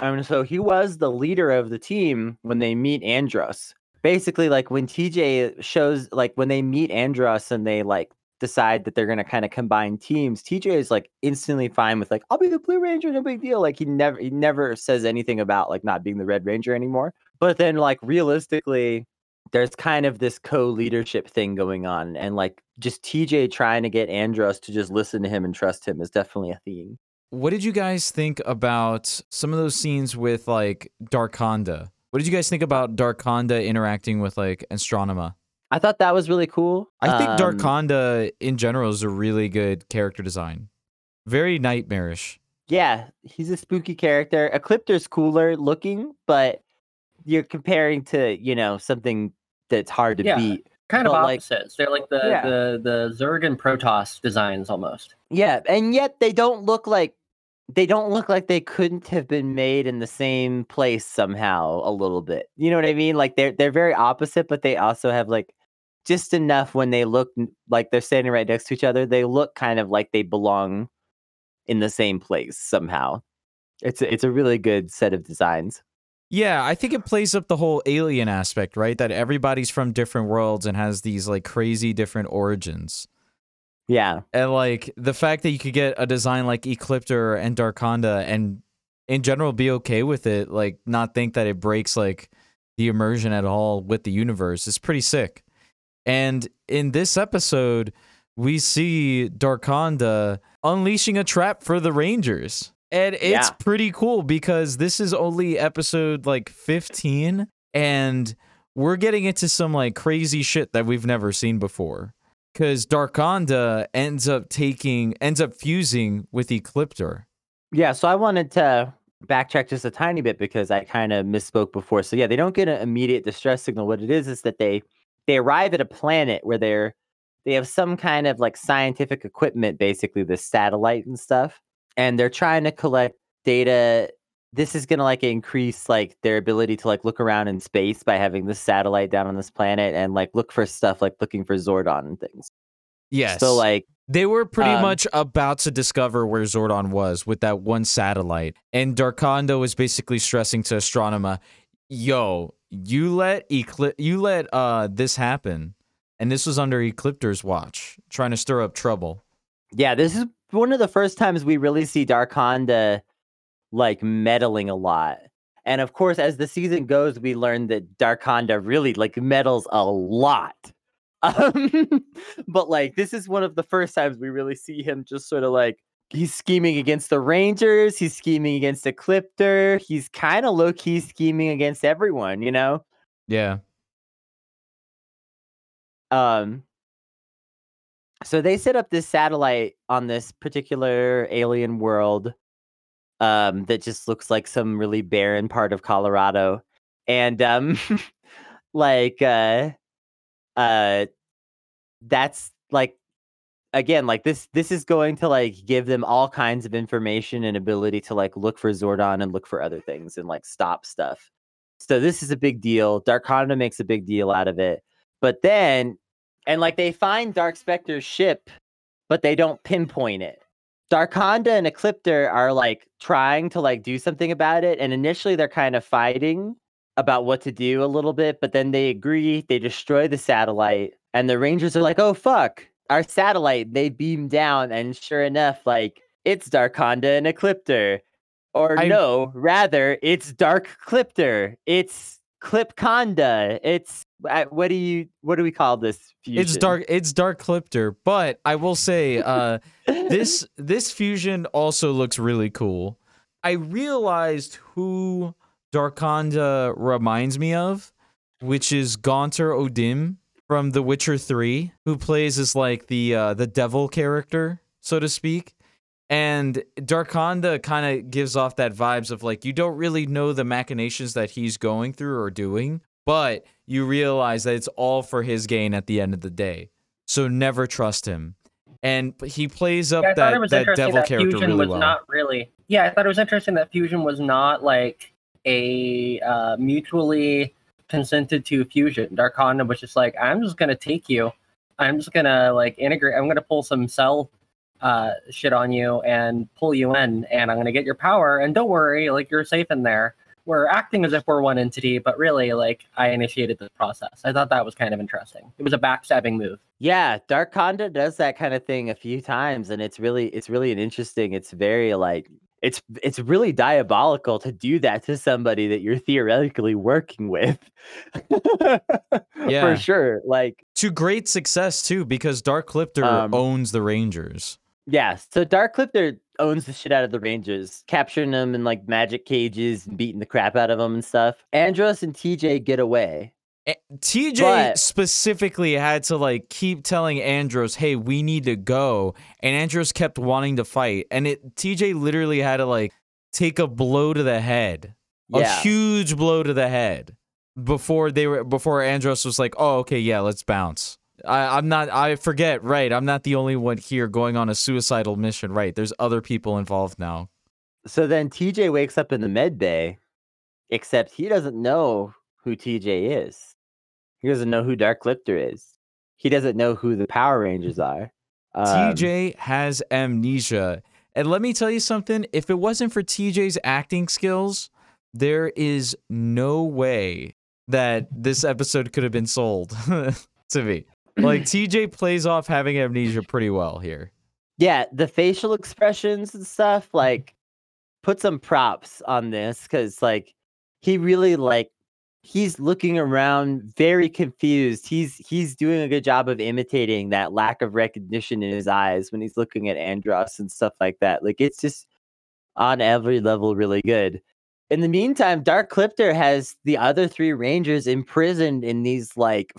And so he was the leader of the team when they meet Andros. Basically, like when TJ shows, like when they meet Andros and they like decide that they're gonna kind of combine teams, TJ is like instantly fine with like, I'll be the Blue Ranger, no big deal. Like he never he never says anything about like not being the Red Ranger anymore. But then like realistically, there's kind of this co-leadership thing going on and like just TJ trying to get Andros to just listen to him and trust him is definitely a theme. What did you guys think about some of those scenes with like Darkonda? What did you guys think about Darkonda interacting with like Astronema? I thought that was really cool. I think Um, Darkonda in general is a really good character design. Very nightmarish. Yeah, he's a spooky character. Ecliptor's cooler looking, but you're comparing to, you know, something that's hard to Yeah. beat. Kind of But, like- opposites. They're like the, Yeah. the the Zerg and Protoss designs almost. Yeah, and yet they don't look like they don't look like they couldn't have been made in the same place somehow a little bit. You know what I mean? Like they're they're very opposite, but they also have like just enough when they look like they're standing right next to each other. They look kind of like they belong in the same place somehow. It's a, it's a really good set of designs. Yeah, I think it plays up the whole alien aspect, right? That everybody's from different worlds and has these like crazy different origins. Yeah. And like the fact that you could get a design like Ecliptor and Darkonda and in general be okay with it, like not think that it breaks like the immersion at all with the universe is pretty sick. And in this episode, we see Darkonda unleashing a trap for the Rangers. And it's Yeah. pretty cool because this is only episode like 15 and we're getting into some like crazy shit that we've never seen before because Darkonda ends up taking ends up fusing with Ecliptor. Yeah, so I wanted to backtrack just a tiny bit because I kind of misspoke before. So yeah, they don't get an immediate distress signal. What it is is that they they arrive at a planet where they're they have some kind of like scientific equipment, basically the satellite and stuff, and they're trying to collect data. This is gonna like increase like their ability to like look around in space by having this satellite down on this planet and like look for stuff like looking for Zordon and things. Yes. So like they were pretty um, much about to discover where Zordon was with that one satellite. And Darkonda was basically stressing to Astronema, yo, you let Eclip you let uh this happen. And this was under Ecliptor's watch, trying to stir up trouble. Yeah, this is one of the first times we really see Darkonda like meddling a lot. And of course, as the season goes, we learn that Darkonda really like meddles a lot. Um, but like this is one of the first times we really see him just sort of like he's scheming against the Rangers, he's scheming against Ecliptor, he's kind of low key scheming against everyone, you know? Yeah. Um, so they set up this satellite on this particular alien world um, that just looks like some really barren part of Colorado. And um, like uh uh that's like again like this this is going to like give them all kinds of information and ability to like look for Zordon and look for other things and like stop stuff. So this is a big deal. Darkonda makes a big deal out of it. But then and like they find Dark Specter's ship, but they don't pinpoint it. Darkonda and Ecliptor are like trying to like do something about it, and initially they're kind of fighting about what to do a little bit, but then they agree, they destroy the satellite, and the Rangers are like, oh fuck, our satellite, they beam down, and sure enough, like it's Darkonda and Ecliptor. Or I- no, rather, it's Dark Cliptor. It's Clipconda. It's uh, what do you what do we call this? Fusion? It's dark it's Dark Cliptor, but I will say uh this this fusion also looks really cool. I realized who Darkonda reminds me of, which is Gaunter O'Dimm from The Witcher 3, who plays as like the uh, the devil character, so to speak. And Darkonda kind of gives off that vibes of like you don't really know the machinations that he's going through or doing, but you realize that it's all for his gain at the end of the day. So never trust him. And he plays up Yeah, that, that devil that character Fusion really was well. not really. Yeah, I thought it was interesting that Fusion was not like a uh, mutually consented to fusion. Darkonda was just like, I'm just gonna take you. I'm just gonna like integrate. I'm gonna pull some cell uh, shit on you and pull you in, and I'm gonna get your power. And don't worry, like you're safe in there. We're acting as if we're one entity, but really, like I initiated the process. I thought that was kind of interesting. It was a backstabbing move. Yeah, Darkonda does that kind of thing a few times, and it's really it's really an interesting. It's very like it's it's really diabolical to do that to somebody that you're theoretically working with. Yeah. for sure. Like to great success too, because Dark Cliptor Um, owns the Rangers. Yeah, so Dark Cliptor owns the shit out of the Rangers, capturing them in like magic cages, and beating the crap out of them and stuff. Andros and TJ get away. Eh, a- TJ But- specifically had to like keep telling Andros, "Hey, we need to go," and Andros kept wanting to fight, and it TJ literally had to like take a blow to the head, a huge blow to the head, before they were before Andros was like, "Oh, okay, yeah, let's bounce." I, I'm not. I forget. Right, I'm not the only one here going on a suicidal mission. Right, there's other people involved now. So then TJ wakes up in the med bay, except he doesn't know who TJ is. He doesn't know who Dark Cliptor is. He doesn't know who the Power Rangers are. Um, TJ has amnesia. And let me tell you something if it wasn't for TJ's acting skills, there is no way that this episode could have been sold to me. Like, TJ plays off having amnesia pretty well here. yeah, the facial expressions and stuff, like, put some props on this because, like, he really like he's looking around very confused. He's he's doing a good job of imitating that lack of recognition in his eyes when he's looking at Andros and stuff like that. Like it's just on every level really good. In the meantime, Dark Cliptor has the other three Rangers imprisoned in these like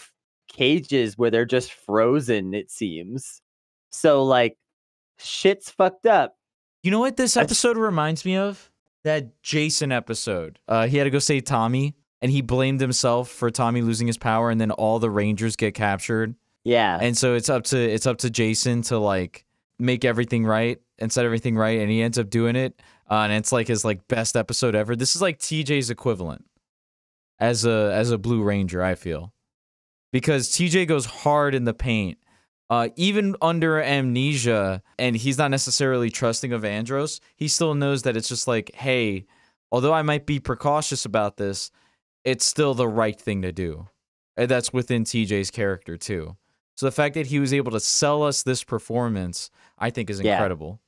cages where they're just frozen, it seems. So like shit's fucked up. You know what this episode reminds me of? That Jason episode. Uh, he had to go save Tommy, and he blamed himself for Tommy losing his power, and then all the Rangers get captured. Yeah. and so it's up to it's up to Jason to like make everything right and set everything right, and he ends up doing it. Uh, and it's like his like best episode ever. This is like TJ's equivalent as a as a Blue Ranger. I feel because TJ goes hard in the paint, uh, even under amnesia, and he's not necessarily trusting of Andros. He still knows that it's just like, hey, although I might be precautious about this, it's still the right thing to do. And that's within TJ's character too. So the fact that he was able to sell us this performance, I think, is Yeah. incredible.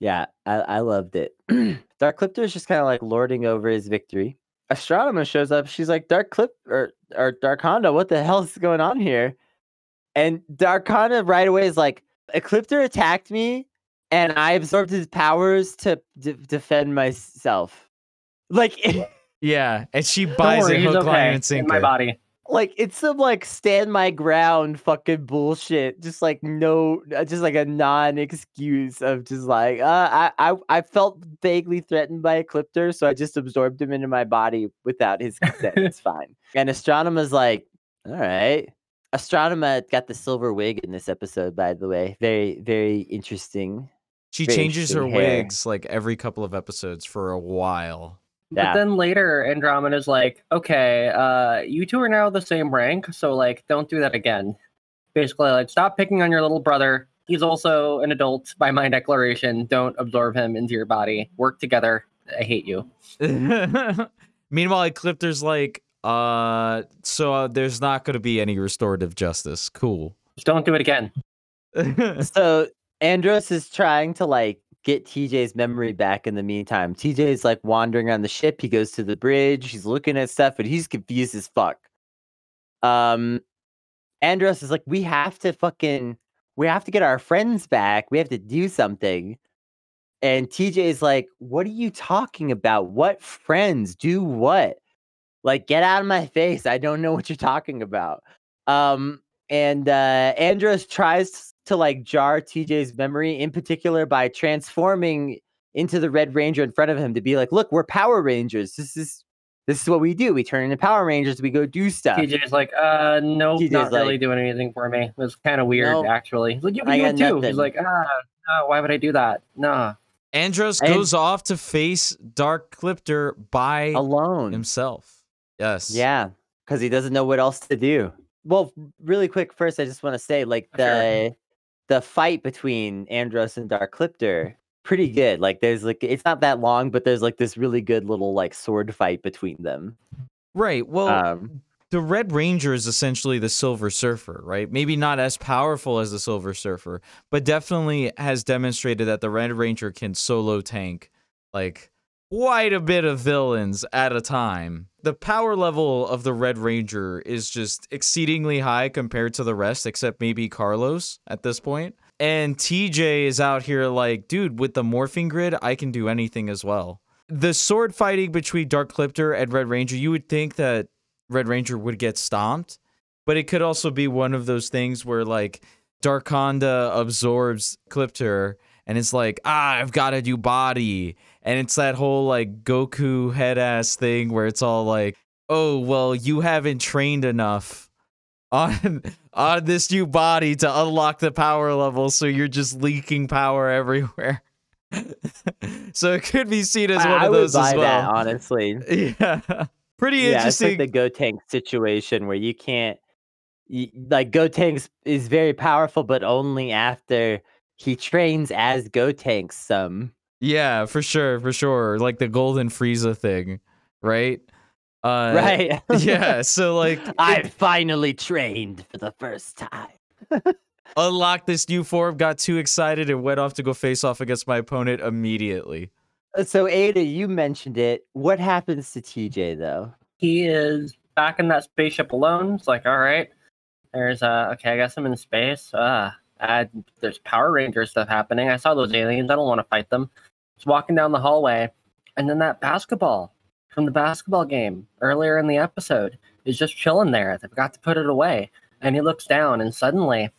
Yeah, I, I loved it. Dark Cliptor is just kind of like lording over his victory. Astronema shows up. She's like, Dark Clip or or Darkonda, what the hell is going on here? And Darkonda right away is like, Ecliptor attacked me, and I absorbed his powers to d- defend myself. Like, Yeah, and she buys worry, it he's hook, line, okay and in my body. Like it's some like stand my ground fucking bullshit. Just like no, uh, just like a non excuse of just like uh, I I I felt vaguely threatened by Ecliptor, so I just absorbed him into my body without his consent. it's fine. And Astronema's like, all right. Astronema got the silver wig in this episode, by the way. Very very interesting. She Very changes her hair. wigs like every couple of episodes for a while. Yeah. But then later, Andromeda's like, okay, uh, you two are now the same rank, so like, don't do that again. Basically, like, stop picking on your little brother. He's also an adult by my declaration. Don't absorb him into your body. Work together. I hate you. Meanwhile, Ecliptor's like, uh, so uh, there's not going to be any restorative justice. Cool. Just don't do it again. so Andros is trying to like get TJ's memory back in the meantime. TJ's like wandering around the ship. He goes to the bridge. He's looking at stuff, but he's confused as fuck. Um, Andros is like, we have to fucking, we have to get our friends back. We have to do something. And TJ is like, what are you talking about? What friends? Do what? Like, get out of my face. I don't know what you're talking about. Um, and uh Andros tries to like jar TJ's memory in particular by transforming into the Red Ranger in front of him to be like, look, we're Power Rangers. This is this is what we do. We turn into Power Rangers, we go do stuff. TJ's like, uh, nope, TJ's not really doing anything for me. It was kind of weird, Nope. actually. He's like, you I can do it too. nothing. He's like, ah, no, why would I do that? Nah. Andros And- goes off to face Dark Cliptor by alone. himself. Yes. Yeah, because he doesn't know what else to do. Well, really quick, first I just want to say, like Sure. the the fight between Andros and Dark Cliptor, pretty good. Like there's like it's not that long, but there's like this really good little like sword fight between them. Right. Well, Um, the Red Ranger is essentially the Silver Surfer, right? Maybe not as powerful as the Silver Surfer, but definitely has demonstrated that the Red Ranger can solo tank like quite a bit of villains at a time. The power level of the Red Ranger is just exceedingly high compared to the rest, except maybe Carlos at this point. And TJ is out here like, dude, with the morphing grid, I can do anything as well. The sword fighting between Dark Cliptor and Red Ranger, you would think that Red Ranger would get stomped. But it could also be one of those things where like Darkonda absorbs Clipter and it's like, ah, I've got a new body. And it's that whole like Goku head ass thing where it's all like, oh, well, you haven't trained enough on on this new body to unlock the power level, so you're just leaking power everywhere. so it could be seen as one I of would those buy as well. that honestly. Yeah. Pretty Yeah, it's like the Gotenks situation where you can't, y like Gotenks is very powerful, but only after he trains as Gotenks some. Yeah, for sure, for sure. Like the golden Frieza thing, right? Uh, right? Yeah. So like, I it- finally trained for the first time. unlocked this new form, got too excited, and went off to go face off against my opponent immediately. Uh, So Ada, you mentioned it. What happens to TJ though? he is back in that spaceship alone. It's like, all right, there's uh okay, I guess I'm in space. Uh, uh there's Power Ranger stuff happening. I saw those aliens. I don't want to fight them. Just walking down the hallway, and then that basketball from the basketball game earlier in the episode is just chilling there. They forgot to put it away, and he looks down, and suddenly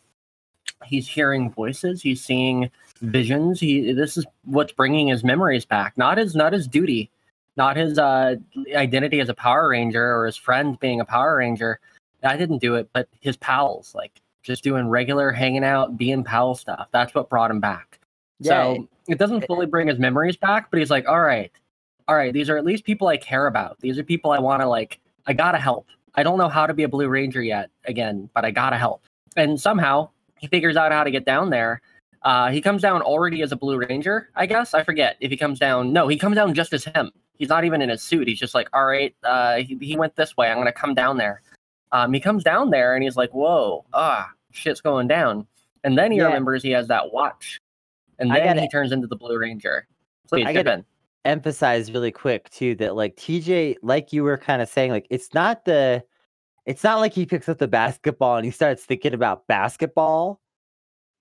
he's hearing voices. He's seeing visions. He this is what's bringing his memories back. Not his not his duty, not his uh identity as a Power Ranger or his friend being a Power Ranger. I didn't do it, but his pals, like just doing regular hanging out, being pal stuff. That's what brought him back. Yeah, So it doesn't fully bring his memories back, but he's like, all right, all right, these are at least people I care about. These are people I want to like, I gotta help. I don't know how to be a Blue Ranger yet, again, but I gotta help. And somehow he figures out how to get down there. Uh, he comes down already as a Blue Ranger, I guess. I forget if he comes down. No, he comes down just as him. He's not even in his suit. He's just like, all right, uh, he, he went this way. I'm gonna come down there. Um, he comes down there and he's like, whoa, ah, shit's going down. And then he Yeah. remembers he has that watch. And then gotta- he turns into the Blue Ranger. Please, I gotta- in. emphasize really quick too that like TJ, like you were kind of saying, like it's not the, it's not like he picks up the basketball and he starts thinking about basketball,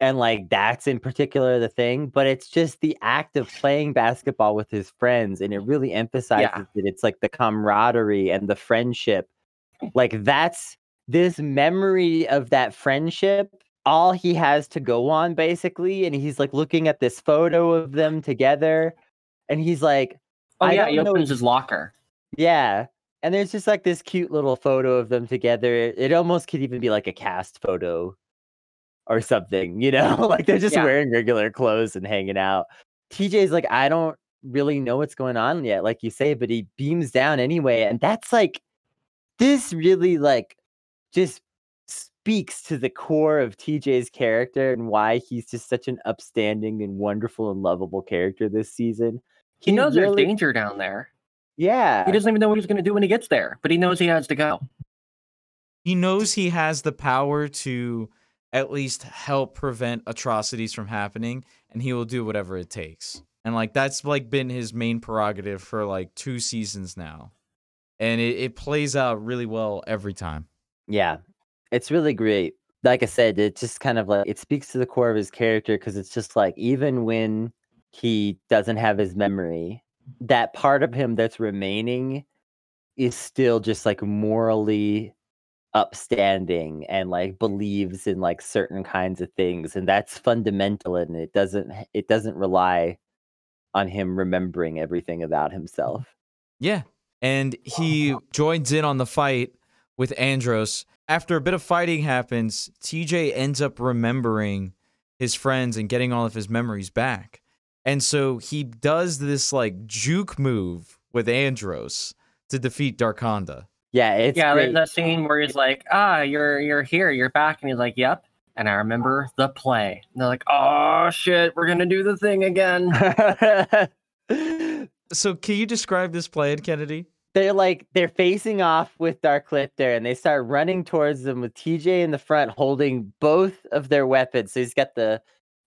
and like that's in particular the thing, but it's just the act of playing basketball with his friends, and it really emphasizes that it's like the camaraderie and the friendship, like that's this memory of that friendship. All he has to go on basically, and he's like looking at this photo of them together, and he's like, Oh I yeah, he know- opens his locker. yeah. And there's just like this cute little photo of them together. It almost could even be like a cast photo or something, you know? like they're just Yeah. wearing regular clothes and hanging out. TJ's like, I don't really know what's going on yet, like you say, but he beams down anyway. And that's like, this really like just speaks to the core of TJ's character and why he's just such an upstanding and wonderful and lovable character this season. He, knows there's danger down there. Yeah. He doesn't even know what he's going to do when he gets there, but he knows he has to go. he knows he has the power to at least help prevent atrocities from happening and he will do whatever it takes and like that's like been his main prerogative for like two seasons now and it, it plays out really well every time Yeah, it's really great. Like I said, it just kind of like it speaks to the core of his character because it's just like even when he doesn't have his memory, that part of him that's remaining is still just like morally upstanding and like believes in like certain kinds of things and that's fundamental and it doesn't it doesn't rely on him remembering everything about himself. yeah and he joins in on the fight with andros after a bit of fighting happens tj ends up remembering his friends and getting all of his memories back and so he does this like juke move with andros to defeat darkonda Yeah, it's yeah, great. there's that scene where he's like, "Ah, you're you're here, you're back," and he's like, "Yep." And I remember the play. And they're like, "Oh shit, we're gonna do the thing again." So can you describe this plan, Kennedy? They're like they're facing off with Dark Cliptor and they start running towards them with TJ in the front holding both of their weapons. So he's got the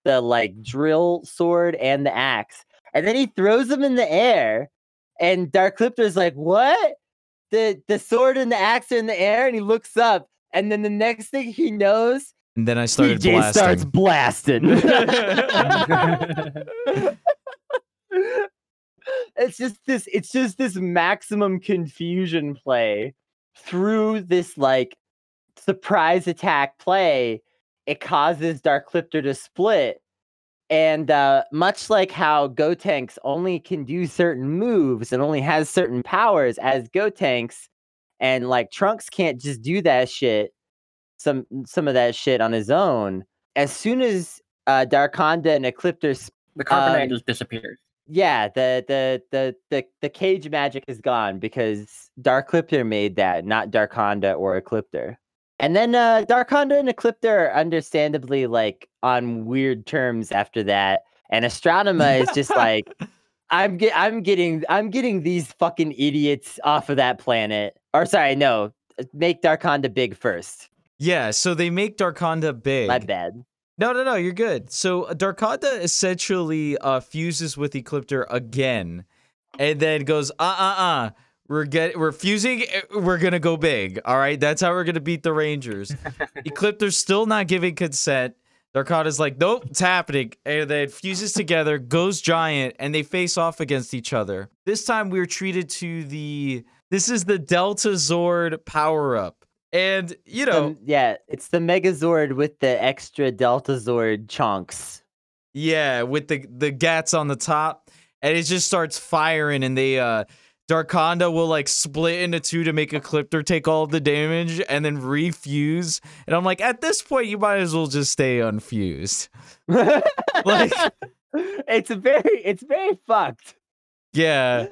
the like drill sword and the axe. And then he throws them in the air and Dark Cliptor's like, "What?" The the sword and the axe are in the air and he looks up and then the next thing he knows, And then I started TJ starts blasting. it's just this it's just this maximum confusion play through this like surprise attack play, it causes Dark Cliptor to split. And uh, much like how Gotenks only can do certain moves and only has certain powers as Gotenks, and like Trunks can't just do that shit, some some of that shit on his own. As soon as uh, Darkonda and Ecliptor, The carbonite Um, just disappears. Yeah, the, the the the the cage magic is gone because Dark Cliptor made that, not Darkonda or Ecliptor. And then uh Darkonda and Ecliptor are understandably like on weird terms after that. And Astronema is just like I'm get I'm getting I'm getting these fucking idiots off of that planet. Or sorry, no, make Darkonda big first. Yeah, so they make Darkonda big. My bad. No, no, no, you're good. So Darkonda essentially uh, fuses with Ecliptor again, and then goes, uh, uh, uh. We're get we're fusing. uh, We're gonna go big. All right, that's how we're gonna beat the Rangers. Ecliptor's still not giving consent. Darkonda's like, nope, it's happening, and then fuses together, goes giant, and they face off against each other. This time we're treated to the. This is the Delta Zord power up, and you know. The- yeah, it's the Megazord with the extra Delta Zord chunks. Yeah, with the the gats on the top, and it just starts firing, and they uh Darkonda will like split into two to make a Ecliptor take all of the damage and then refuse. And I'm like, at this point, you might as well just stay unfused. Like- it's very it's very fucked. Yeah.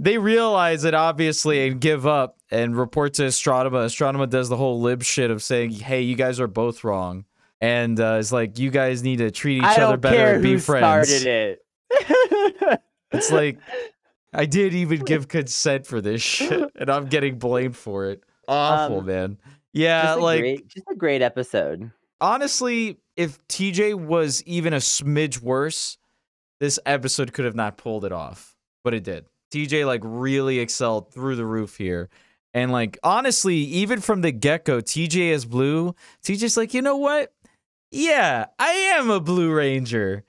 They realize it obviously and give up and report to Astronema. Astronema does the whole lib shit of saying, "Hey, you guys are both wrong," and uh, it's like you guys need to treat each I other better and be who friends. started it. It's like I did even give consent for this shit, and I'm getting blamed for it. Awful, Um, man. Yeah, like great, just a great episode. honestly, if TJ was even a smidge worse, this episode could have not pulled it off, but it did. TJ like really excelled through the roof here. And like honestly, even from the get-go, TJ is blue, TJ's like, you know what? Yeah, I am a Blue Ranger.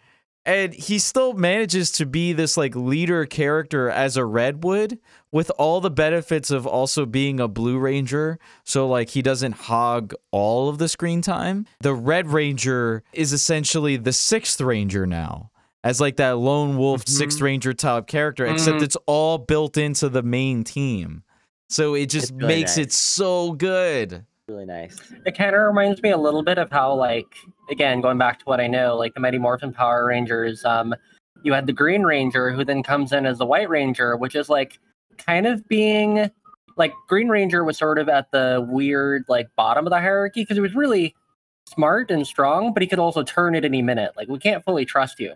And he still manages to be this like leader character as a Redwood with all the benefits of also being a Blue Ranger. So like he doesn't hog all of the screen time. The Red Ranger is essentially the sixth Ranger now. As like that lone wolf Mhm. sixth ranger type character, except Mhm. it's all built into the main team. So it just really makes it so good. Really nice. It kind of reminds me a little bit of how, like, again, going back to what I know, like the Mighty Morphin Power Rangers, um, you had the Green Ranger who then comes in as the White Ranger, which is like kind of being like Green Ranger was sort of at the weird, like, bottom of the hierarchy because he was really smart and strong, but he could also turn at any minute. Like, we can't fully trust you.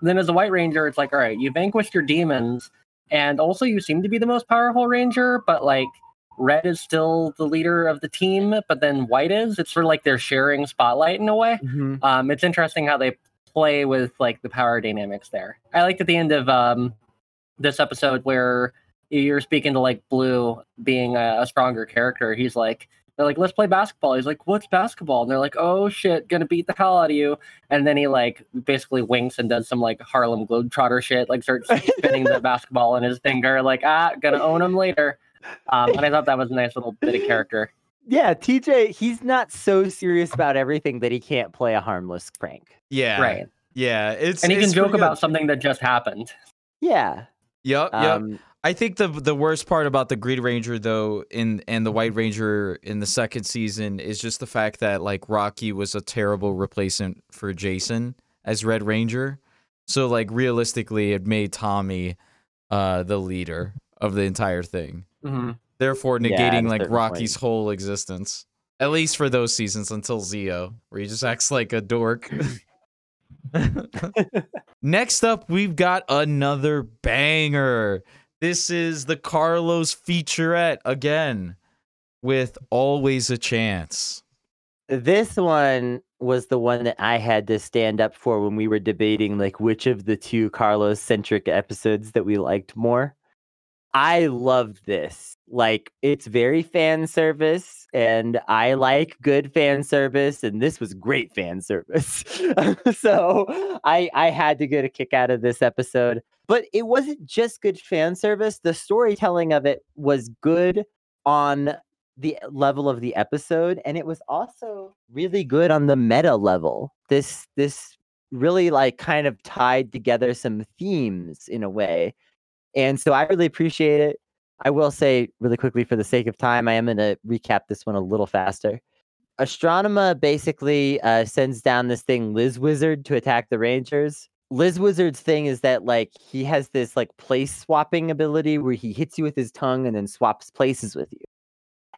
Then as a White Ranger, it's like, all right, you vanquished your demons, and also you seem to be the most powerful Ranger, but like, Red is still the leader of the team, but then White is. It's sort of like they're sharing spotlight in a way. Mhm. Um, it's interesting how they play with like the power dynamics there. I liked at the end of um, this episode where you're speaking to like Blue being a, a stronger character. He's like, they're like, let's play basketball. He's like, what's basketball? And they're like, oh shit, gonna beat the hell out of you. And then he like basically winks and does some like Harlem Globetrotter shit, like starts spinning the basketball in his finger, like, ah, gonna own him later. Um, and I thought that was a nice little bit of character. Yeah, TJ, he's not so serious about everything that he can't play a harmless prank. Yeah. Right. Yeah. It's And he can joke pretty good. about something that just happened. Yeah. Yep. Yep. Um, I think the the worst part about the Green Ranger though in and the White Ranger in the second season is just the fact that like Rocky was a terrible replacement for Jason as Red Ranger. So like realistically it made Tommy uh the leader of the entire thing. hmm Therefore negating a like Rocky's point. whole existence. At least for those seasons until Zeo, where he just acts like a dork. Next up, we've got another banger. This is the Carlos featurette again with Always a Chance. this one was the one that I had to stand up for when we were debating like which of the two Carlos centric episodes that we liked more. I love this. Like it's very fan service and I like good fan service and this was great fan service. so I I had to get a kick out of this episode. But it wasn't just good fan service. The storytelling of it was good on the level of the episode and it was also really good on the meta level. This this really like kind of tied together some themes in a way. And so I really appreciate it. I will say really quickly for the sake of time, I am going to recap this one a little faster. Astronema basically uh, sends down this thing, Liz Wizard, to attack the Rangers. Liz Wizard's thing is that like he has this like place swapping ability where he hits you with his tongue and then swaps places with you.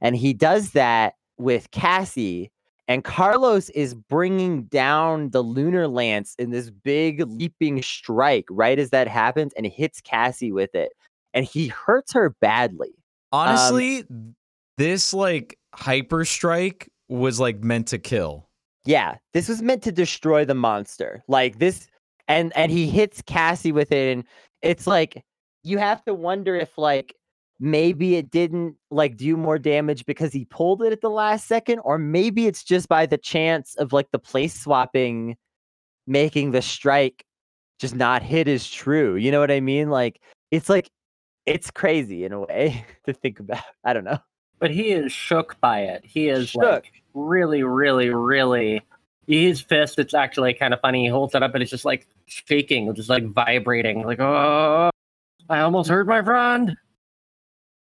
And he does that with Cassie and Carlos is bringing down the lunar lance in this big leaping strike right as that happens and hits Cassie with it. And he hurts her badly. Honestly, um, this like hyper strike was like meant to kill. Yeah, this was meant to destroy the monster. Like this and and he hits Cassie with it and it's like you have to wonder if like maybe it didn't like do more damage because he pulled it at the last second or maybe it's just by the chance of like the place swapping making the strike just not hit as true you know what i mean? Like it's like it's crazy in a way to think about i don't know. But he is shook by it. He is shook. like really really really his fist it's actually kind of funny he holds it up and it's just like shaking just like vibrating like oh i almost hurt my friend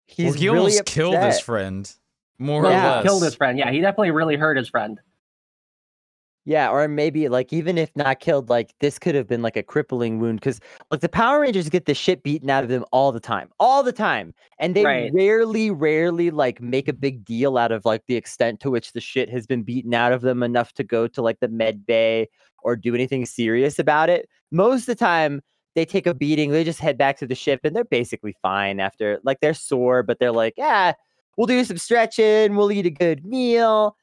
He's well, he really almost upset. killed his friend. More yeah, or less. killed his friend. Yeah, he definitely really hurt his friend. Yeah, or maybe like even if not killed, like this could have been like a crippling wound because like the Power Rangers get the shit beaten out of them all the time, all the time, and they Right. rarely, rarely like make a big deal out of like the extent to which the shit has been beaten out of them enough to go to like the med bay or do anything serious about it. Most of the time, they take a beating, they just head back to the ship, and they're basically fine after. Like they're sore, but they're like, yeah, we'll do some stretching, we'll eat a good meal,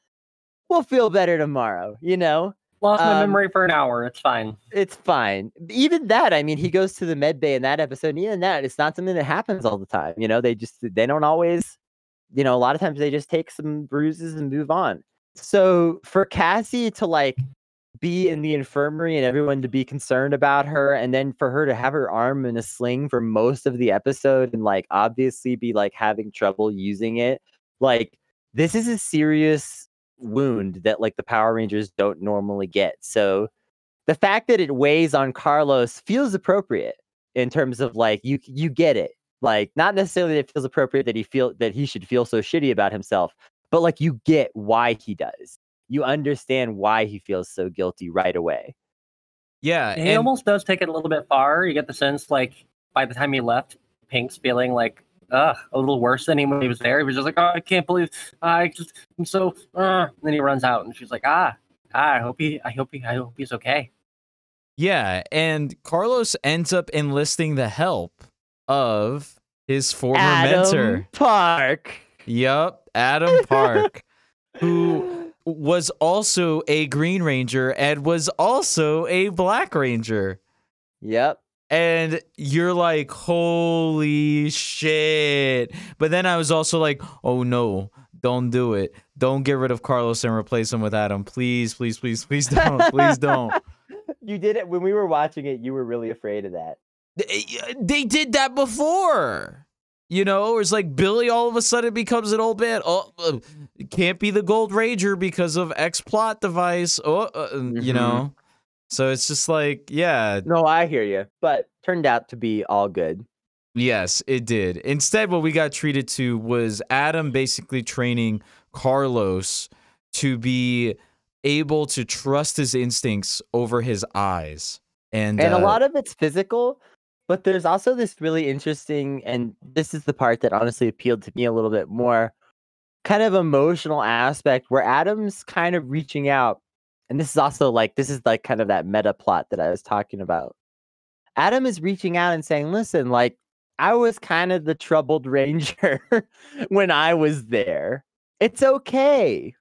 we'll feel better tomorrow. You know. Lost my Um, memory for an hour. It's fine. It's fine. Even that, I mean, he goes to the med bay in that episode, and even that, it's not something that happens all the time. You know, they just they don't always, you know, a lot of times they just take some bruises and move on. So for Cassie to like be in the infirmary and everyone to be concerned about her, and then for her to have her arm in a sling for most of the episode and like obviously be like having trouble using it, like this is a serious wound that like the Power Rangers don't normally get. So the fact that it weighs on Carlos feels appropriate in terms of like you you get it. Like not necessarily that it feels appropriate that he feel that he should feel so shitty about himself, but like you get why he does. You understand why he feels so guilty right away. Yeah, He and almost does take it a little bit far. You get the sense like by the time he left, Pink's feeling like ugh, a little worse than he when he was there. He was just like, oh, I can't believe I just I'm so. Uh. And then he runs out, and she's like, ah, ah, I hope he, I hope he, I hope he's okay. yeah, and Carlos ends up enlisting the help of his former Adam mentor. Park. Yup, Adam Park, who was also a Green Ranger and was also a Black Ranger. Yep. And you're like, holy shit. But then I was also like, oh no, don't do it. Don't get rid of Carlos and replace him with Adam. Please, please, please, please don't. Please don't. You did it when we were watching it. You were really afraid of that. They, they did that before. You know, it's like Billy all of a sudden becomes an old man. Oh, uh, can't be the Gold Ranger because of X plot device. Oh, uh, you Mhm. know. So it's just like, yeah, No, I hear you, but turned out to be all good. Yes, it did. Instead, what we got treated to was Adam basically training Carlos to be able to trust his instincts over his eyes. And, and a uh, lot of it's physical but there's also this really interesting and this is the part that honestly appealed to me a little bit more kind of emotional aspect where adam's kind of reaching out and this is also like this is like kind of that meta plot that i was talking about. Adam is reaching out and saying listen like i was kind of the troubled ranger when i was there. It's okay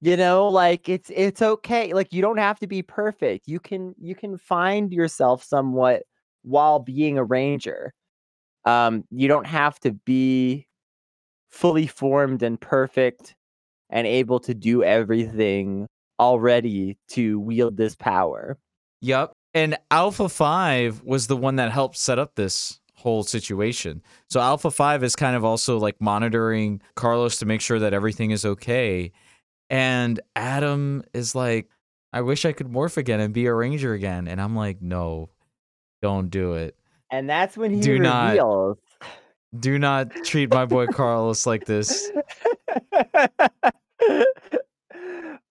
you know like it's it's okay like you don't have to be perfect. You can you can find yourself somewhat while being a ranger. Um you don't have to be fully formed and perfect and able to do everything already to wield this power Yep. And Alpha 5 was the one that helped set up this whole situation. So Alpha 5 is kind of also like monitoring Carlos to make sure that everything is okay. And Adam is like, I wish I could morph again and be a ranger again. And I'm like, no, don't do it. And that's when he Do not- reveals. Do not treat my boy Carlos like this.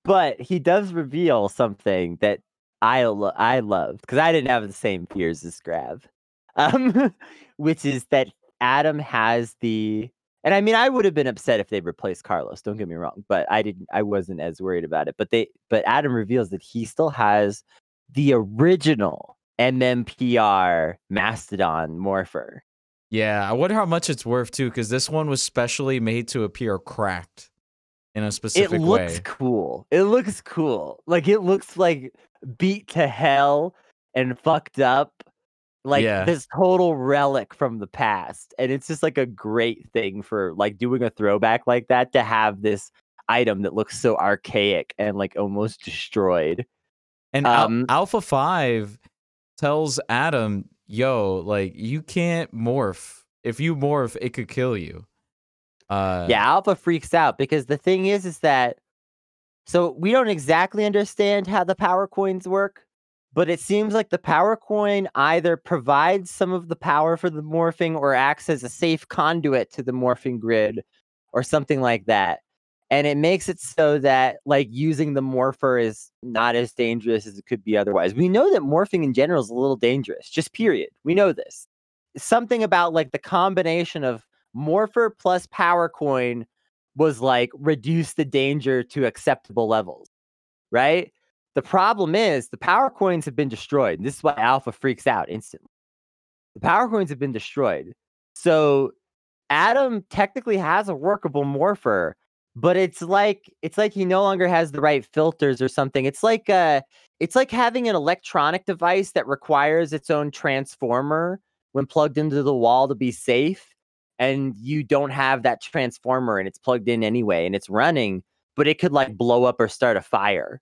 but he does reveal something that I lo- I loved because I didn't have the same fears as Grav, um, which is that Adam has the. And I mean, I would have been upset if they replaced Carlos. Don't get me wrong, but I didn't. I wasn't as worried about it. But they, but Adam reveals that he still has the original MMPR Mastodon Morpher. Yeah, I wonder how much it's worth too, because this one was specially made to appear cracked in a specific way. it looks way. cool. It looks cool. Like it looks like beat to hell and fucked up. Like Yeah. this total relic from the past. And it's just like a great thing for like doing a throwback like that to have this item that looks so archaic and like almost destroyed. And Al- Um, Alpha 5 tells Adam, yo, like, you can't morph. If you morph, it could kill you. Uh, yeah, Alpha freaks out because the thing is is that so we don't exactly understand how the power coins work, but it seems like the power coin either provides some of the power for the morphing or acts as a safe conduit to the morphing grid or something like that. And it makes it so that like using the morpher is not as dangerous as it could be otherwise. We know that morphing in general is a little dangerous, just period. We know this. Something about like the combination of morpher plus power coin was like reduce the danger to acceptable levels, right? The problem is the power coins have been destroyed. This is why Alpha freaks out instantly. The power coins have been destroyed. So Adam technically has a workable morpher, but it's like it's like he no longer has the right filters or something. It's like uh it's like having an electronic device that requires its own transformer when plugged into the wall to be safe and you don't have that transformer and it's plugged in anyway and it's running, but it could like blow up or start a fire.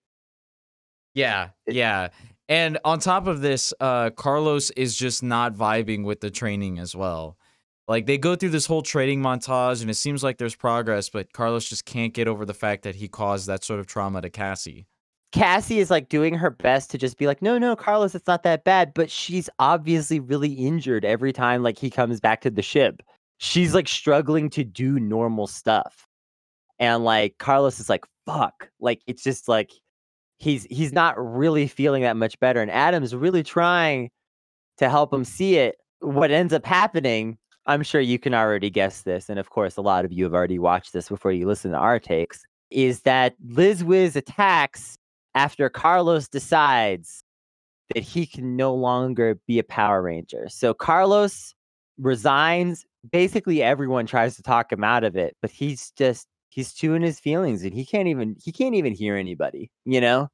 Yeah, yeah. And on top of this, uh, Carlos is just not vibing with the training as well. Like they go through this whole training montage, and it seems like there's progress, but Carlos just can't get over the fact that he caused that sort of trauma to Cassie. Cassie is like doing her best to just be like, no, no, Carlos, it's not that bad. But she's obviously really injured every time like he comes back to the ship. She's like struggling to do normal stuff. And like Carlos is like, fuck. Like it's just like he's he's not really feeling that much better. And Adam's really trying to help him see it. What ends up happening, I'm sure you can already guess this, and of course a lot of you have already watched this before you listen to our takes, is that Liz Wiz attacks after Carlos decides that he can no longer be a Power Ranger. So Carlos resigns. Basically, everyone tries to talk him out of it, but he's just he's chewing his feelings and he can't even he can't even hear anybody, you know?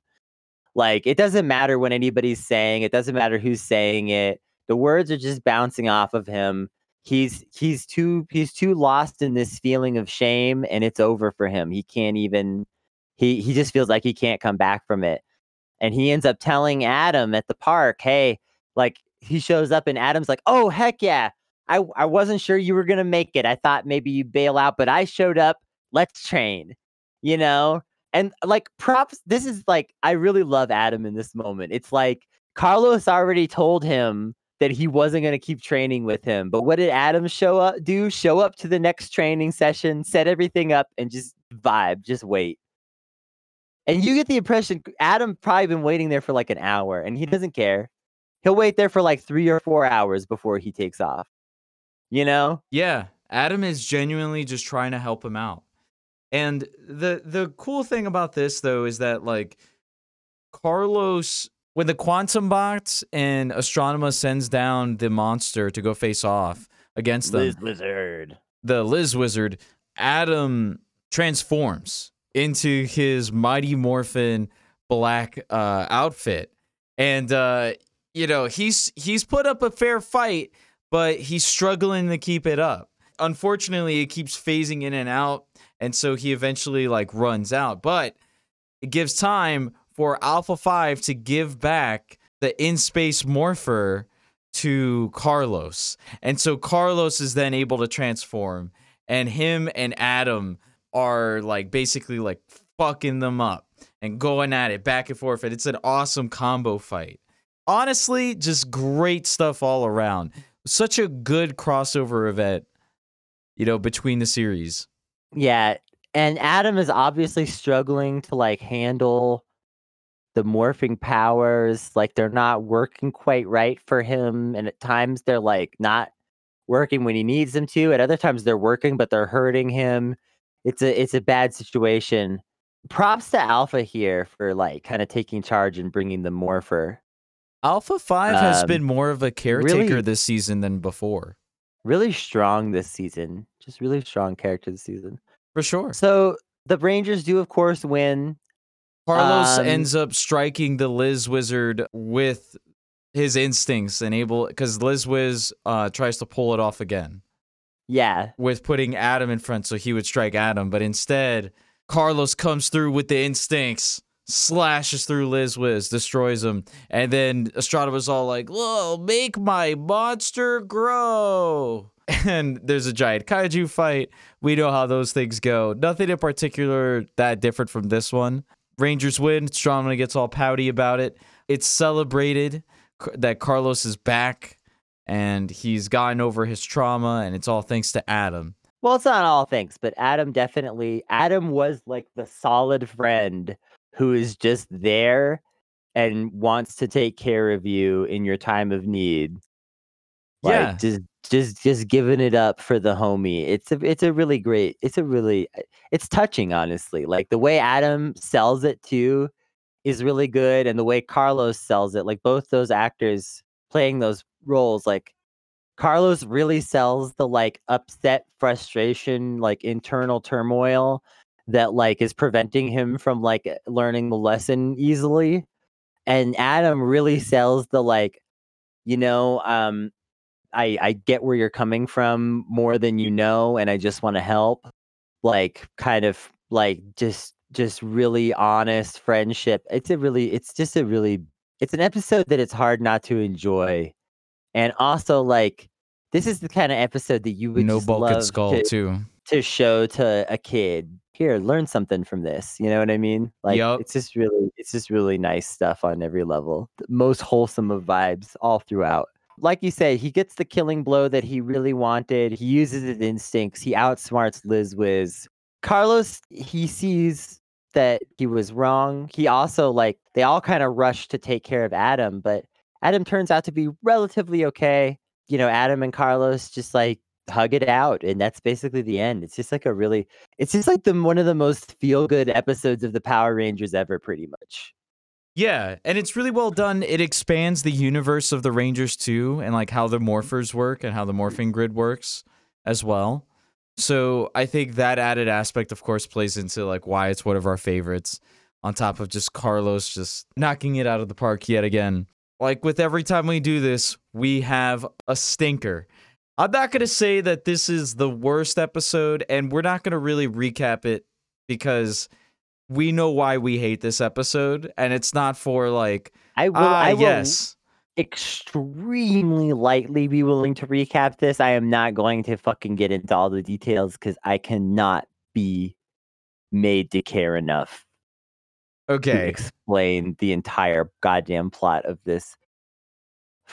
Like it doesn't matter what anybody's saying, it doesn't matter who's saying it. The words are just bouncing off of him. He's he's too he's too lost in this feeling of shame and it's over for him. He can't even he he just feels like he can't come back from it. And he ends up telling Adam at the park, "Hey, like he shows up and Adam's like, "Oh, heck yeah. I I wasn't sure you were going to make it. I thought maybe you bail out, but I showed up. Let's train." You know? And like props, this is like I really love Adam in this moment. It's like Carlos already told him that he wasn't going to keep training with him. But what did Adam show up do? Show up to the next training session, set everything up and just vibe, just wait. And you get the impression Adam probably been waiting there for like an hour and he doesn't care. He'll wait there for like 3 or 4 hours before he takes off. You know? Yeah, Adam is genuinely just trying to help him out. And the the cool thing about this though is that like Carlos when the quantum box and Astronema sends down the monster to go face off against them, Wizard. the Liz Wizard, Adam transforms into his Mighty Morphin black uh, outfit, and uh, you know he's he's put up a fair fight, but he's struggling to keep it up. Unfortunately, it keeps phasing in and out, and so he eventually like runs out. But it gives time for Alpha Five to give back the in space morpher to Carlos. And so Carlos is then able to transform and him and Adam are like basically like fucking them up and going at it back and forth and it's an awesome combo fight. Honestly, just great stuff all around. Such a good crossover event, you know, between the series. Yeah, and Adam is obviously struggling to like handle the morphing powers. Like they're not working quite right for him, and at times they're like not working when he needs them to. At other times they're working, but they're hurting him. It's a it's a bad situation. Props to Alpha here for like kind of taking charge and bringing the morpher. Alpha 5 has Um, been more of a caretaker really- this season than before. Really strong this season. Just really strong character this season. For sure. So the Rangers do, of course, win. Carlos Um, ends up striking the Liz Wizard with his instincts and able because Liz Wiz uh, tries to pull it off again Yeah, with putting Adam in front so he would strike Adam, but instead Carlos comes through with the instincts, slashes through Liz Wiz, destroys him, and then Estrada was all like, "Whoa, make my monster grow!" And there's a giant kaiju fight. We know how those things go. Nothing in particular that different from this one. Rangers win. Strongman gets all pouty about it. It's celebrated that Carlos is back and he's gotten over his trauma, and it's all thanks to Adam. Well, it's not all thanks, but Adam definitely Adam was like the solid friend who is just there and wants to take care of you in your time of need. Like Yeah. just just just giving it up for the homie. It's a it's a really great it's a really uh, it's touching honestly. Like the way Adam sells it too is really good and the way Carlos sells it. Like both those actors playing those roles like Carlos really sells the like upset frustration, like internal turmoil that like is preventing him from like learning the lesson easily. And Adam really sells the like, you know, um, I I get where you're coming from more than you know, and I just want to help. Like kind of like just just really honest friendship. It's a really it's just a really it's an episode that it's hard not to enjoy. And also like this is the kind of episode that you would no just love skull to, too. to show to a kid. Here, learn something from this. You know what I mean? Like Yup. it's just really it's just really nice stuff on every level. The most wholesome of vibes all throughout. Like you say, he gets the killing blow that he really wanted. He uses his instincts. He outsmarts Liz Wiz. Carlos, he sees that he was wrong. He also like they all kind of rush to take care of Adam, but Adam turns out to be relatively okay. You know, Adam and Carlos just like hug it out and that's basically the end. It's just like a really it's just like the one of the most feel good episodes of the Power Rangers ever pretty much. Yeah, and it's really well done. It expands the universe of the Rangers too, and like how the mm-hmm. morphers work and how the mm-hmm. morphing grid works as well. So I think that added aspect, of course, plays into like why it's one of our favorites. On top of just Carlos just knocking it out of the park yet again. Like with every time we do this, we have a stinker. I'm not gonna say that this is the worst episode, and we're not gonna really recap it because we know why we hate this episode, and it's not for like I will ah I will yes, extremely lightly be willing to recap this. I am not going to fucking get into all the details because I cannot be made to care enough to okay. explain the entire goddamn plot of this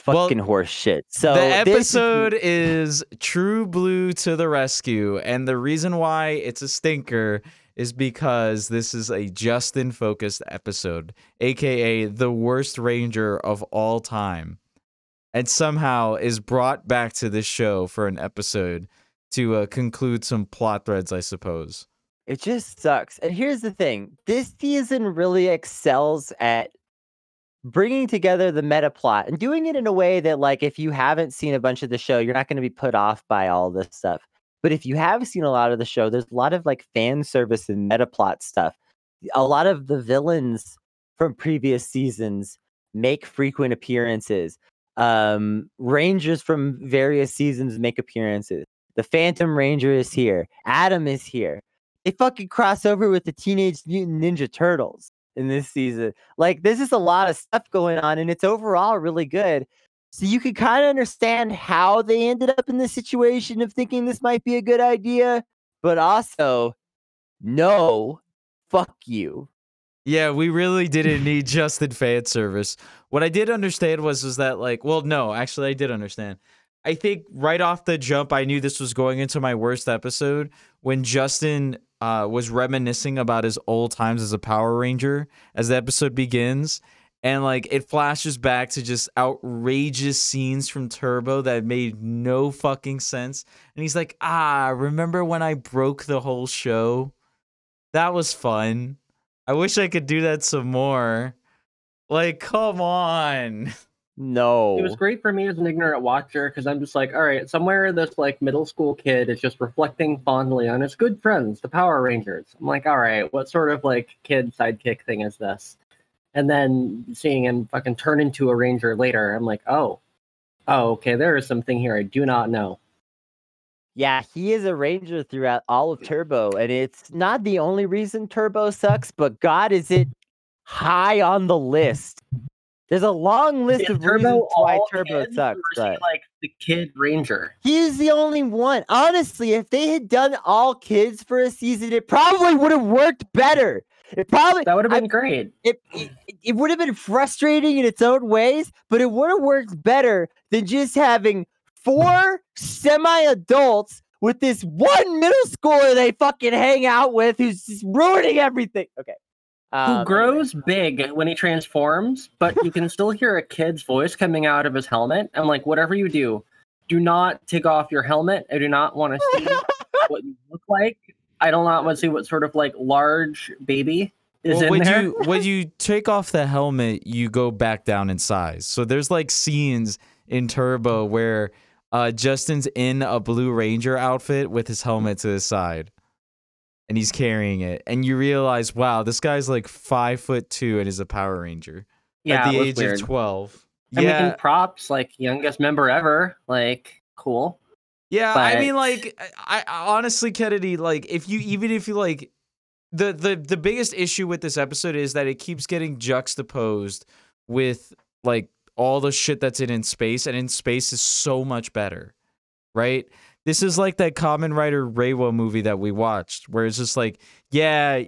Well, fucking horse shit. So the this episode is True Blue to the rescue, and the reason why it's a stinker is because this is a Justin focused episode, aka the worst ranger of all time, and somehow is brought back to this show for an episode to uh, conclude some plot threads, I suppose. It just sucks. And here's the thing this season really excels at bringing together the meta plot and doing it in a way that, like, if you haven't seen a bunch of the show, you're not going to be put off by all this stuff. But if you have seen a lot of the show, there's a lot of like fan service and meta plot stuff. A lot of the villains from previous seasons make frequent appearances. Um, Rangers from various seasons make appearances. The Phantom Ranger is here. Adam is here they fucking cross over with the Teenage Mutant Ninja Turtles in this season. Like, this is a lot of stuff going on, and it's overall really good. So you could kind of understand how they ended up in this situation of thinking this might be a good idea, but also, no, fuck you. Yeah, we really didn't need Justin fan service. What I did understand was was that like, well, no, actually I did understand. I think right off the jump I knew this was going into my worst episode when Justin uh, was reminiscing about his old times as a Power Ranger as the episode begins. And like it flashes back to just outrageous scenes from Turbo that made no fucking sense. And he's like, ah, remember when I broke the whole show? That was fun. I wish I could do that some more. Like, come on. No. It was great for me as an ignorant watcher because I'm just like, all right, somewhere this like middle school kid is just reflecting fondly on his good friends, the Power Rangers. I'm like, all right, what sort of like kid sidekick thing is this? And then seeing him fucking turn into a ranger later, I'm like, oh, oh, okay, there is something here I do not know. Yeah, he is a ranger throughout all of Turbo, and it's not the only reason Turbo sucks, but God, is it high on the list. There's a long list Is of Turbo reasons why Turbo sucks, or is he, but like the kid ranger. he's the only one. Honestly, if they had done all kids for a season, it probably would have worked better. It probably That would have I- been great. it, it, it would have been frustrating in its own ways, but it would have worked better than just having four semi-adults with this one middle schooler they fucking hang out with who's just ruining everything. Okay. Who Um, anyway. grows big when he transforms, but you can still hear a kid's voice coming out of his helmet. I'm like, whatever you do, do not take off your helmet. I do not want to see what you look like. I do not want to see what sort of like large baby is well, in when there. you when you take off the helmet, you go back down in size. So there's like scenes in Turbo where uh, Justin's in a Blue Ranger outfit with his helmet to his side, and he's carrying it, and you realize, wow, this guy's like five foot two and is a Power Ranger yeah, at the age weird. of twelve. I'm yeah, making props, like youngest member ever. Like, cool. Yeah, I mean, like, I, I honestly, Kennedy, like, if you even if you like, the the the biggest issue with this episode is that it keeps getting juxtaposed with like all the shit that's in in space, and in space is so much better, right? This is like that Kamen Rider Reiwa movie that we watched, where it's just like, yeah,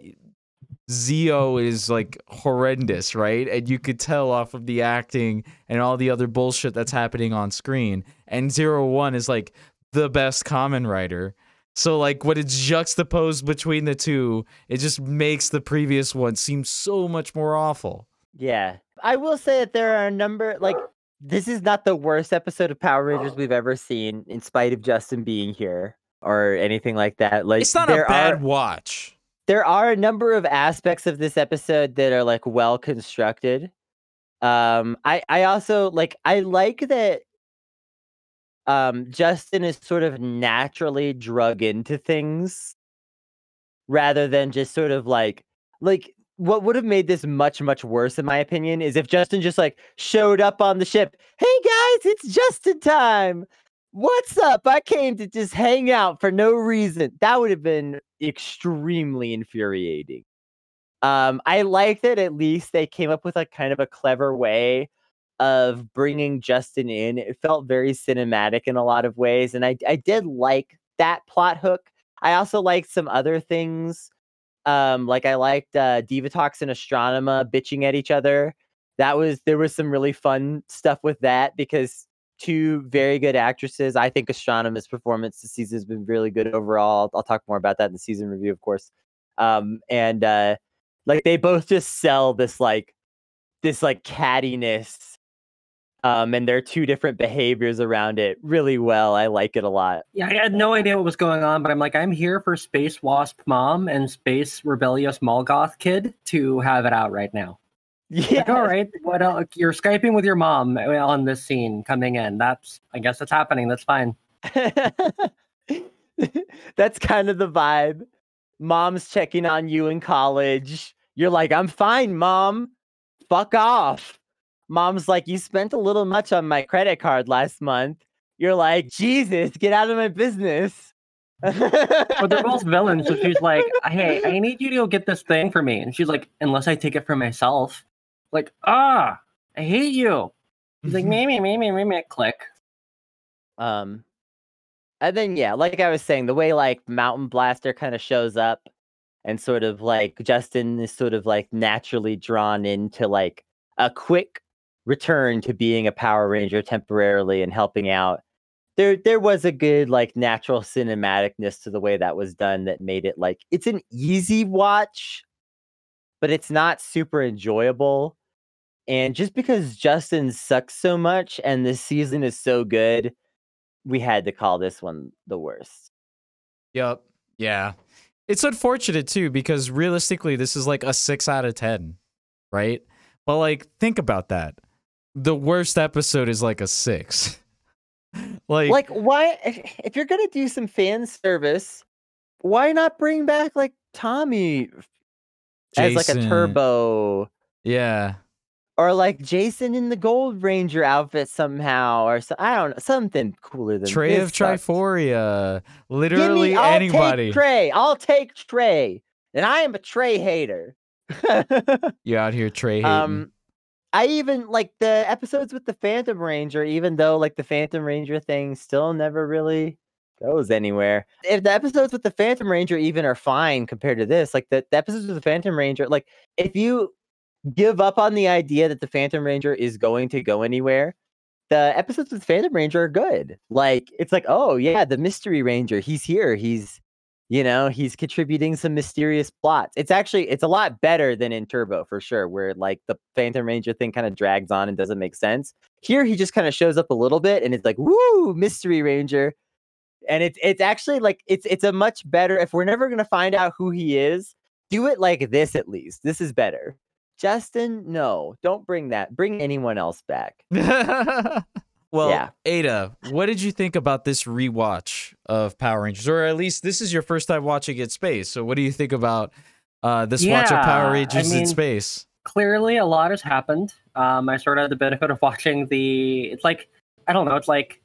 Zi-O is like horrendous, right? And you could tell off of the acting and all the other bullshit that's happening on screen. And Zero One is like the best Kamen Rider. So like when it's juxtaposed between the two, it just makes the previous one seem so much more awful. Yeah. I will say that there are a number like this is not the worst episode of Power Rangers we've ever seen, in spite of Justin being here or anything like that. Like It's not a bad are watch. there are a number of aspects of this episode that are like well constructed. Um I I also like I like that um Justin is sort of naturally drug into things rather than just sort of like like what would have made this much much worse in my opinion is if Justin just like showed up on the ship. Hey guys, it's Justin time. What's up? I came to just hang out for no reason. That would have been extremely infuriating. Um, I like that at least they came up with a kind of a clever way of bringing Justin in. It felt very cinematic in a lot of ways, and I I did like that plot hook. I also liked some other things. Um, like I liked uh, Divatox and Astronema bitching at each other. That was there was some really fun stuff with that because two very good actresses. I think Astronema's performance this season has been really good overall. I'll, I'll talk more about that in the season review, of course. Um, and uh, like they both just sell this like this like cattiness um and there are two different behaviors around it really well i like it a lot Yeah, I had no idea what was going on, but I'm like, I'm here for Space Wasp Mom and Space Rebellious Molgoth Kid to have it out right now. yeah Like, all right, what else? You're Skyping with your mom on this scene coming in. That's, I guess that's happening. That's fine. that's kind of the vibe mom's checking on you in college you're like i'm fine mom fuck off mom's like you spent a little much on my credit card last month you're like jesus get out of my business But they're both villains, so she's like, hey, I need you to go get this thing for me. And she's like, unless I take it for myself. Like, ah, I hate you. He's like, me, me, me, me, me, me, click. Um, and then yeah, like I was saying, the way like Mountain Blaster kind of shows up, and sort of like Justin is sort of like naturally drawn into like a quick return to being a Power Ranger temporarily and helping out. There, there was a good like natural cinematicness to the way that was done that made it like it's an easy watch, but it's not super enjoyable. And just because Justin sucks so much and this season is so good, we had to call this one the worst. Yep. Yeah. It's unfortunate too because realistically this is like a 6 out of 10, right? But like think about that. The worst episode is like a 6. like Like, why, if, if you're gonna do some fan service, why not bring back like Tommy as like a turbo, Yeah. or like Jason in the Gold Ranger outfit somehow, or so, I don't know, something cooler than Trey of. Give Literally me, I'll anybody. Take Trey. I'll take Trey, and I am a Trey hater. You out here Trey hating. um, I even like the episodes with the Phantom Ranger, even though like the Phantom Ranger thing still never really goes anywhere. If the episodes with the Phantom Ranger even are fine compared to this, like the, the episodes with the Phantom Ranger, like if you give up on the idea that the Phantom Ranger is going to go anywhere, the episodes with Phantom Ranger are good. Like it's like, oh yeah, the Mystery Ranger, he's here. He's you know, he's contributing some mysterious plots. It's actually it's a lot better than in Turbo for sure, where like the Phantom Ranger thing kind of drags on and doesn't make sense. Here he just kind of shows up a little bit and it's like, woo, Mystery Ranger. And it's it's actually like it's it's a much better if we're never gonna find out who he is, do it like this at least. This is better. Justin, no, don't bring that. Bring anyone else back. well, Yeah. Ada, what did you think about this rewatch of Power Rangers? Or at least this is your first time watching it space. So what do you think about uh, this watch of Yeah, Power I Rangers in space? Clearly, a lot has happened. Um, I sort of had the benefit of watching the. It's like I don't know. It's like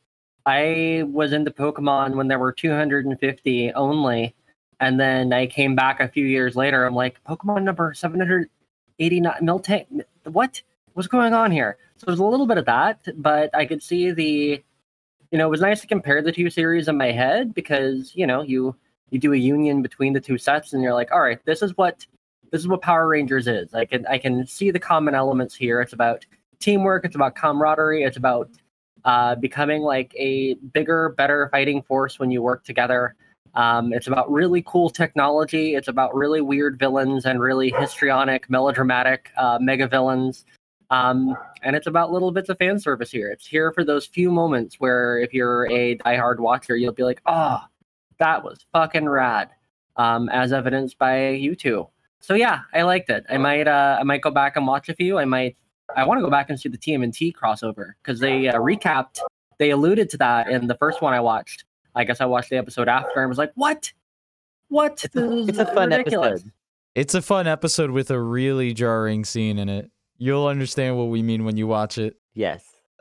I was into Pokemon when there were 250 only, and then I came back a few years later. I'm like Pokemon number 789 Miltank. What? What's going on here? So there's a little bit of that, but I could see the. You know, it was nice to compare the two series in my head because you know you you do a union between the two sets, and you're like, all right, this is what this is what Power Rangers is. I can I can see the common elements here. It's about teamwork. It's about camaraderie. It's about uh, becoming like a bigger, better fighting force when you work together. Um, it's about really cool technology. It's about really weird villains and really histrionic, melodramatic uh, mega villains. Um, and it's about little bits of fan service here. It's here for those few moments where if you're a diehard watcher, you'll be like, oh, that was fucking rad. Um, as evidenced by you two. So yeah, I liked it. I might uh, I might go back and watch a few. I might I want to go back and see the TMNT crossover because they uh, recapped. They alluded to that in the first one I watched. I guess I watched the episode after and was like, "What? What? It's a, it's a fun ridiculous." episode. It's a fun episode with a really jarring scene in it. You'll understand what we mean when you watch it. Yes.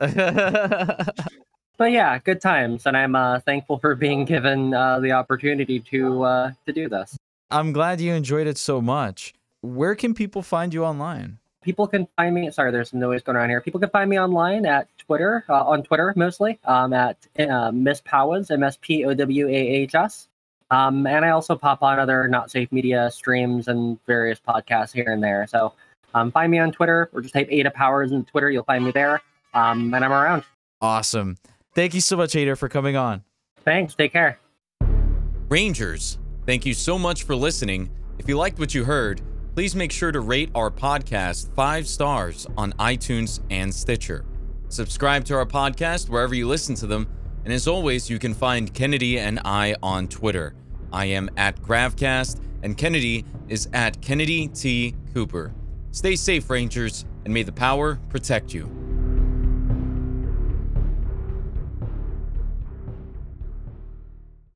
But yeah, good times, and I'm uh, thankful for being given uh, the opportunity to uh, to do this. I'm glad you enjoyed it so much. Where can people find you online? people can find me. Sorry, there's some noise going on here. People can find me online at Twitter, uh, on Twitter mostly, um, at uh, Miss Powahs, M S P O W A H S. Um, and I also pop on other not safe media streams and various podcasts here and there. So um, find me on Twitter or just type Ada Powers in Twitter. You'll find me there. Um, and I'm around. Awesome. Thank you so much, Ada, for coming on. Thanks. Take care. Rangers, thank you so much for listening. If you liked what you heard, please make sure to rate our podcast five stars on iTunes and Stitcher. Subscribe to our podcast wherever you listen to them. And as always, you can find Kennedy and I on Twitter. I am at Gravcast, and Kennedy is at Kennedy T. Cooper. Stay safe, Rangers, and may the power protect you.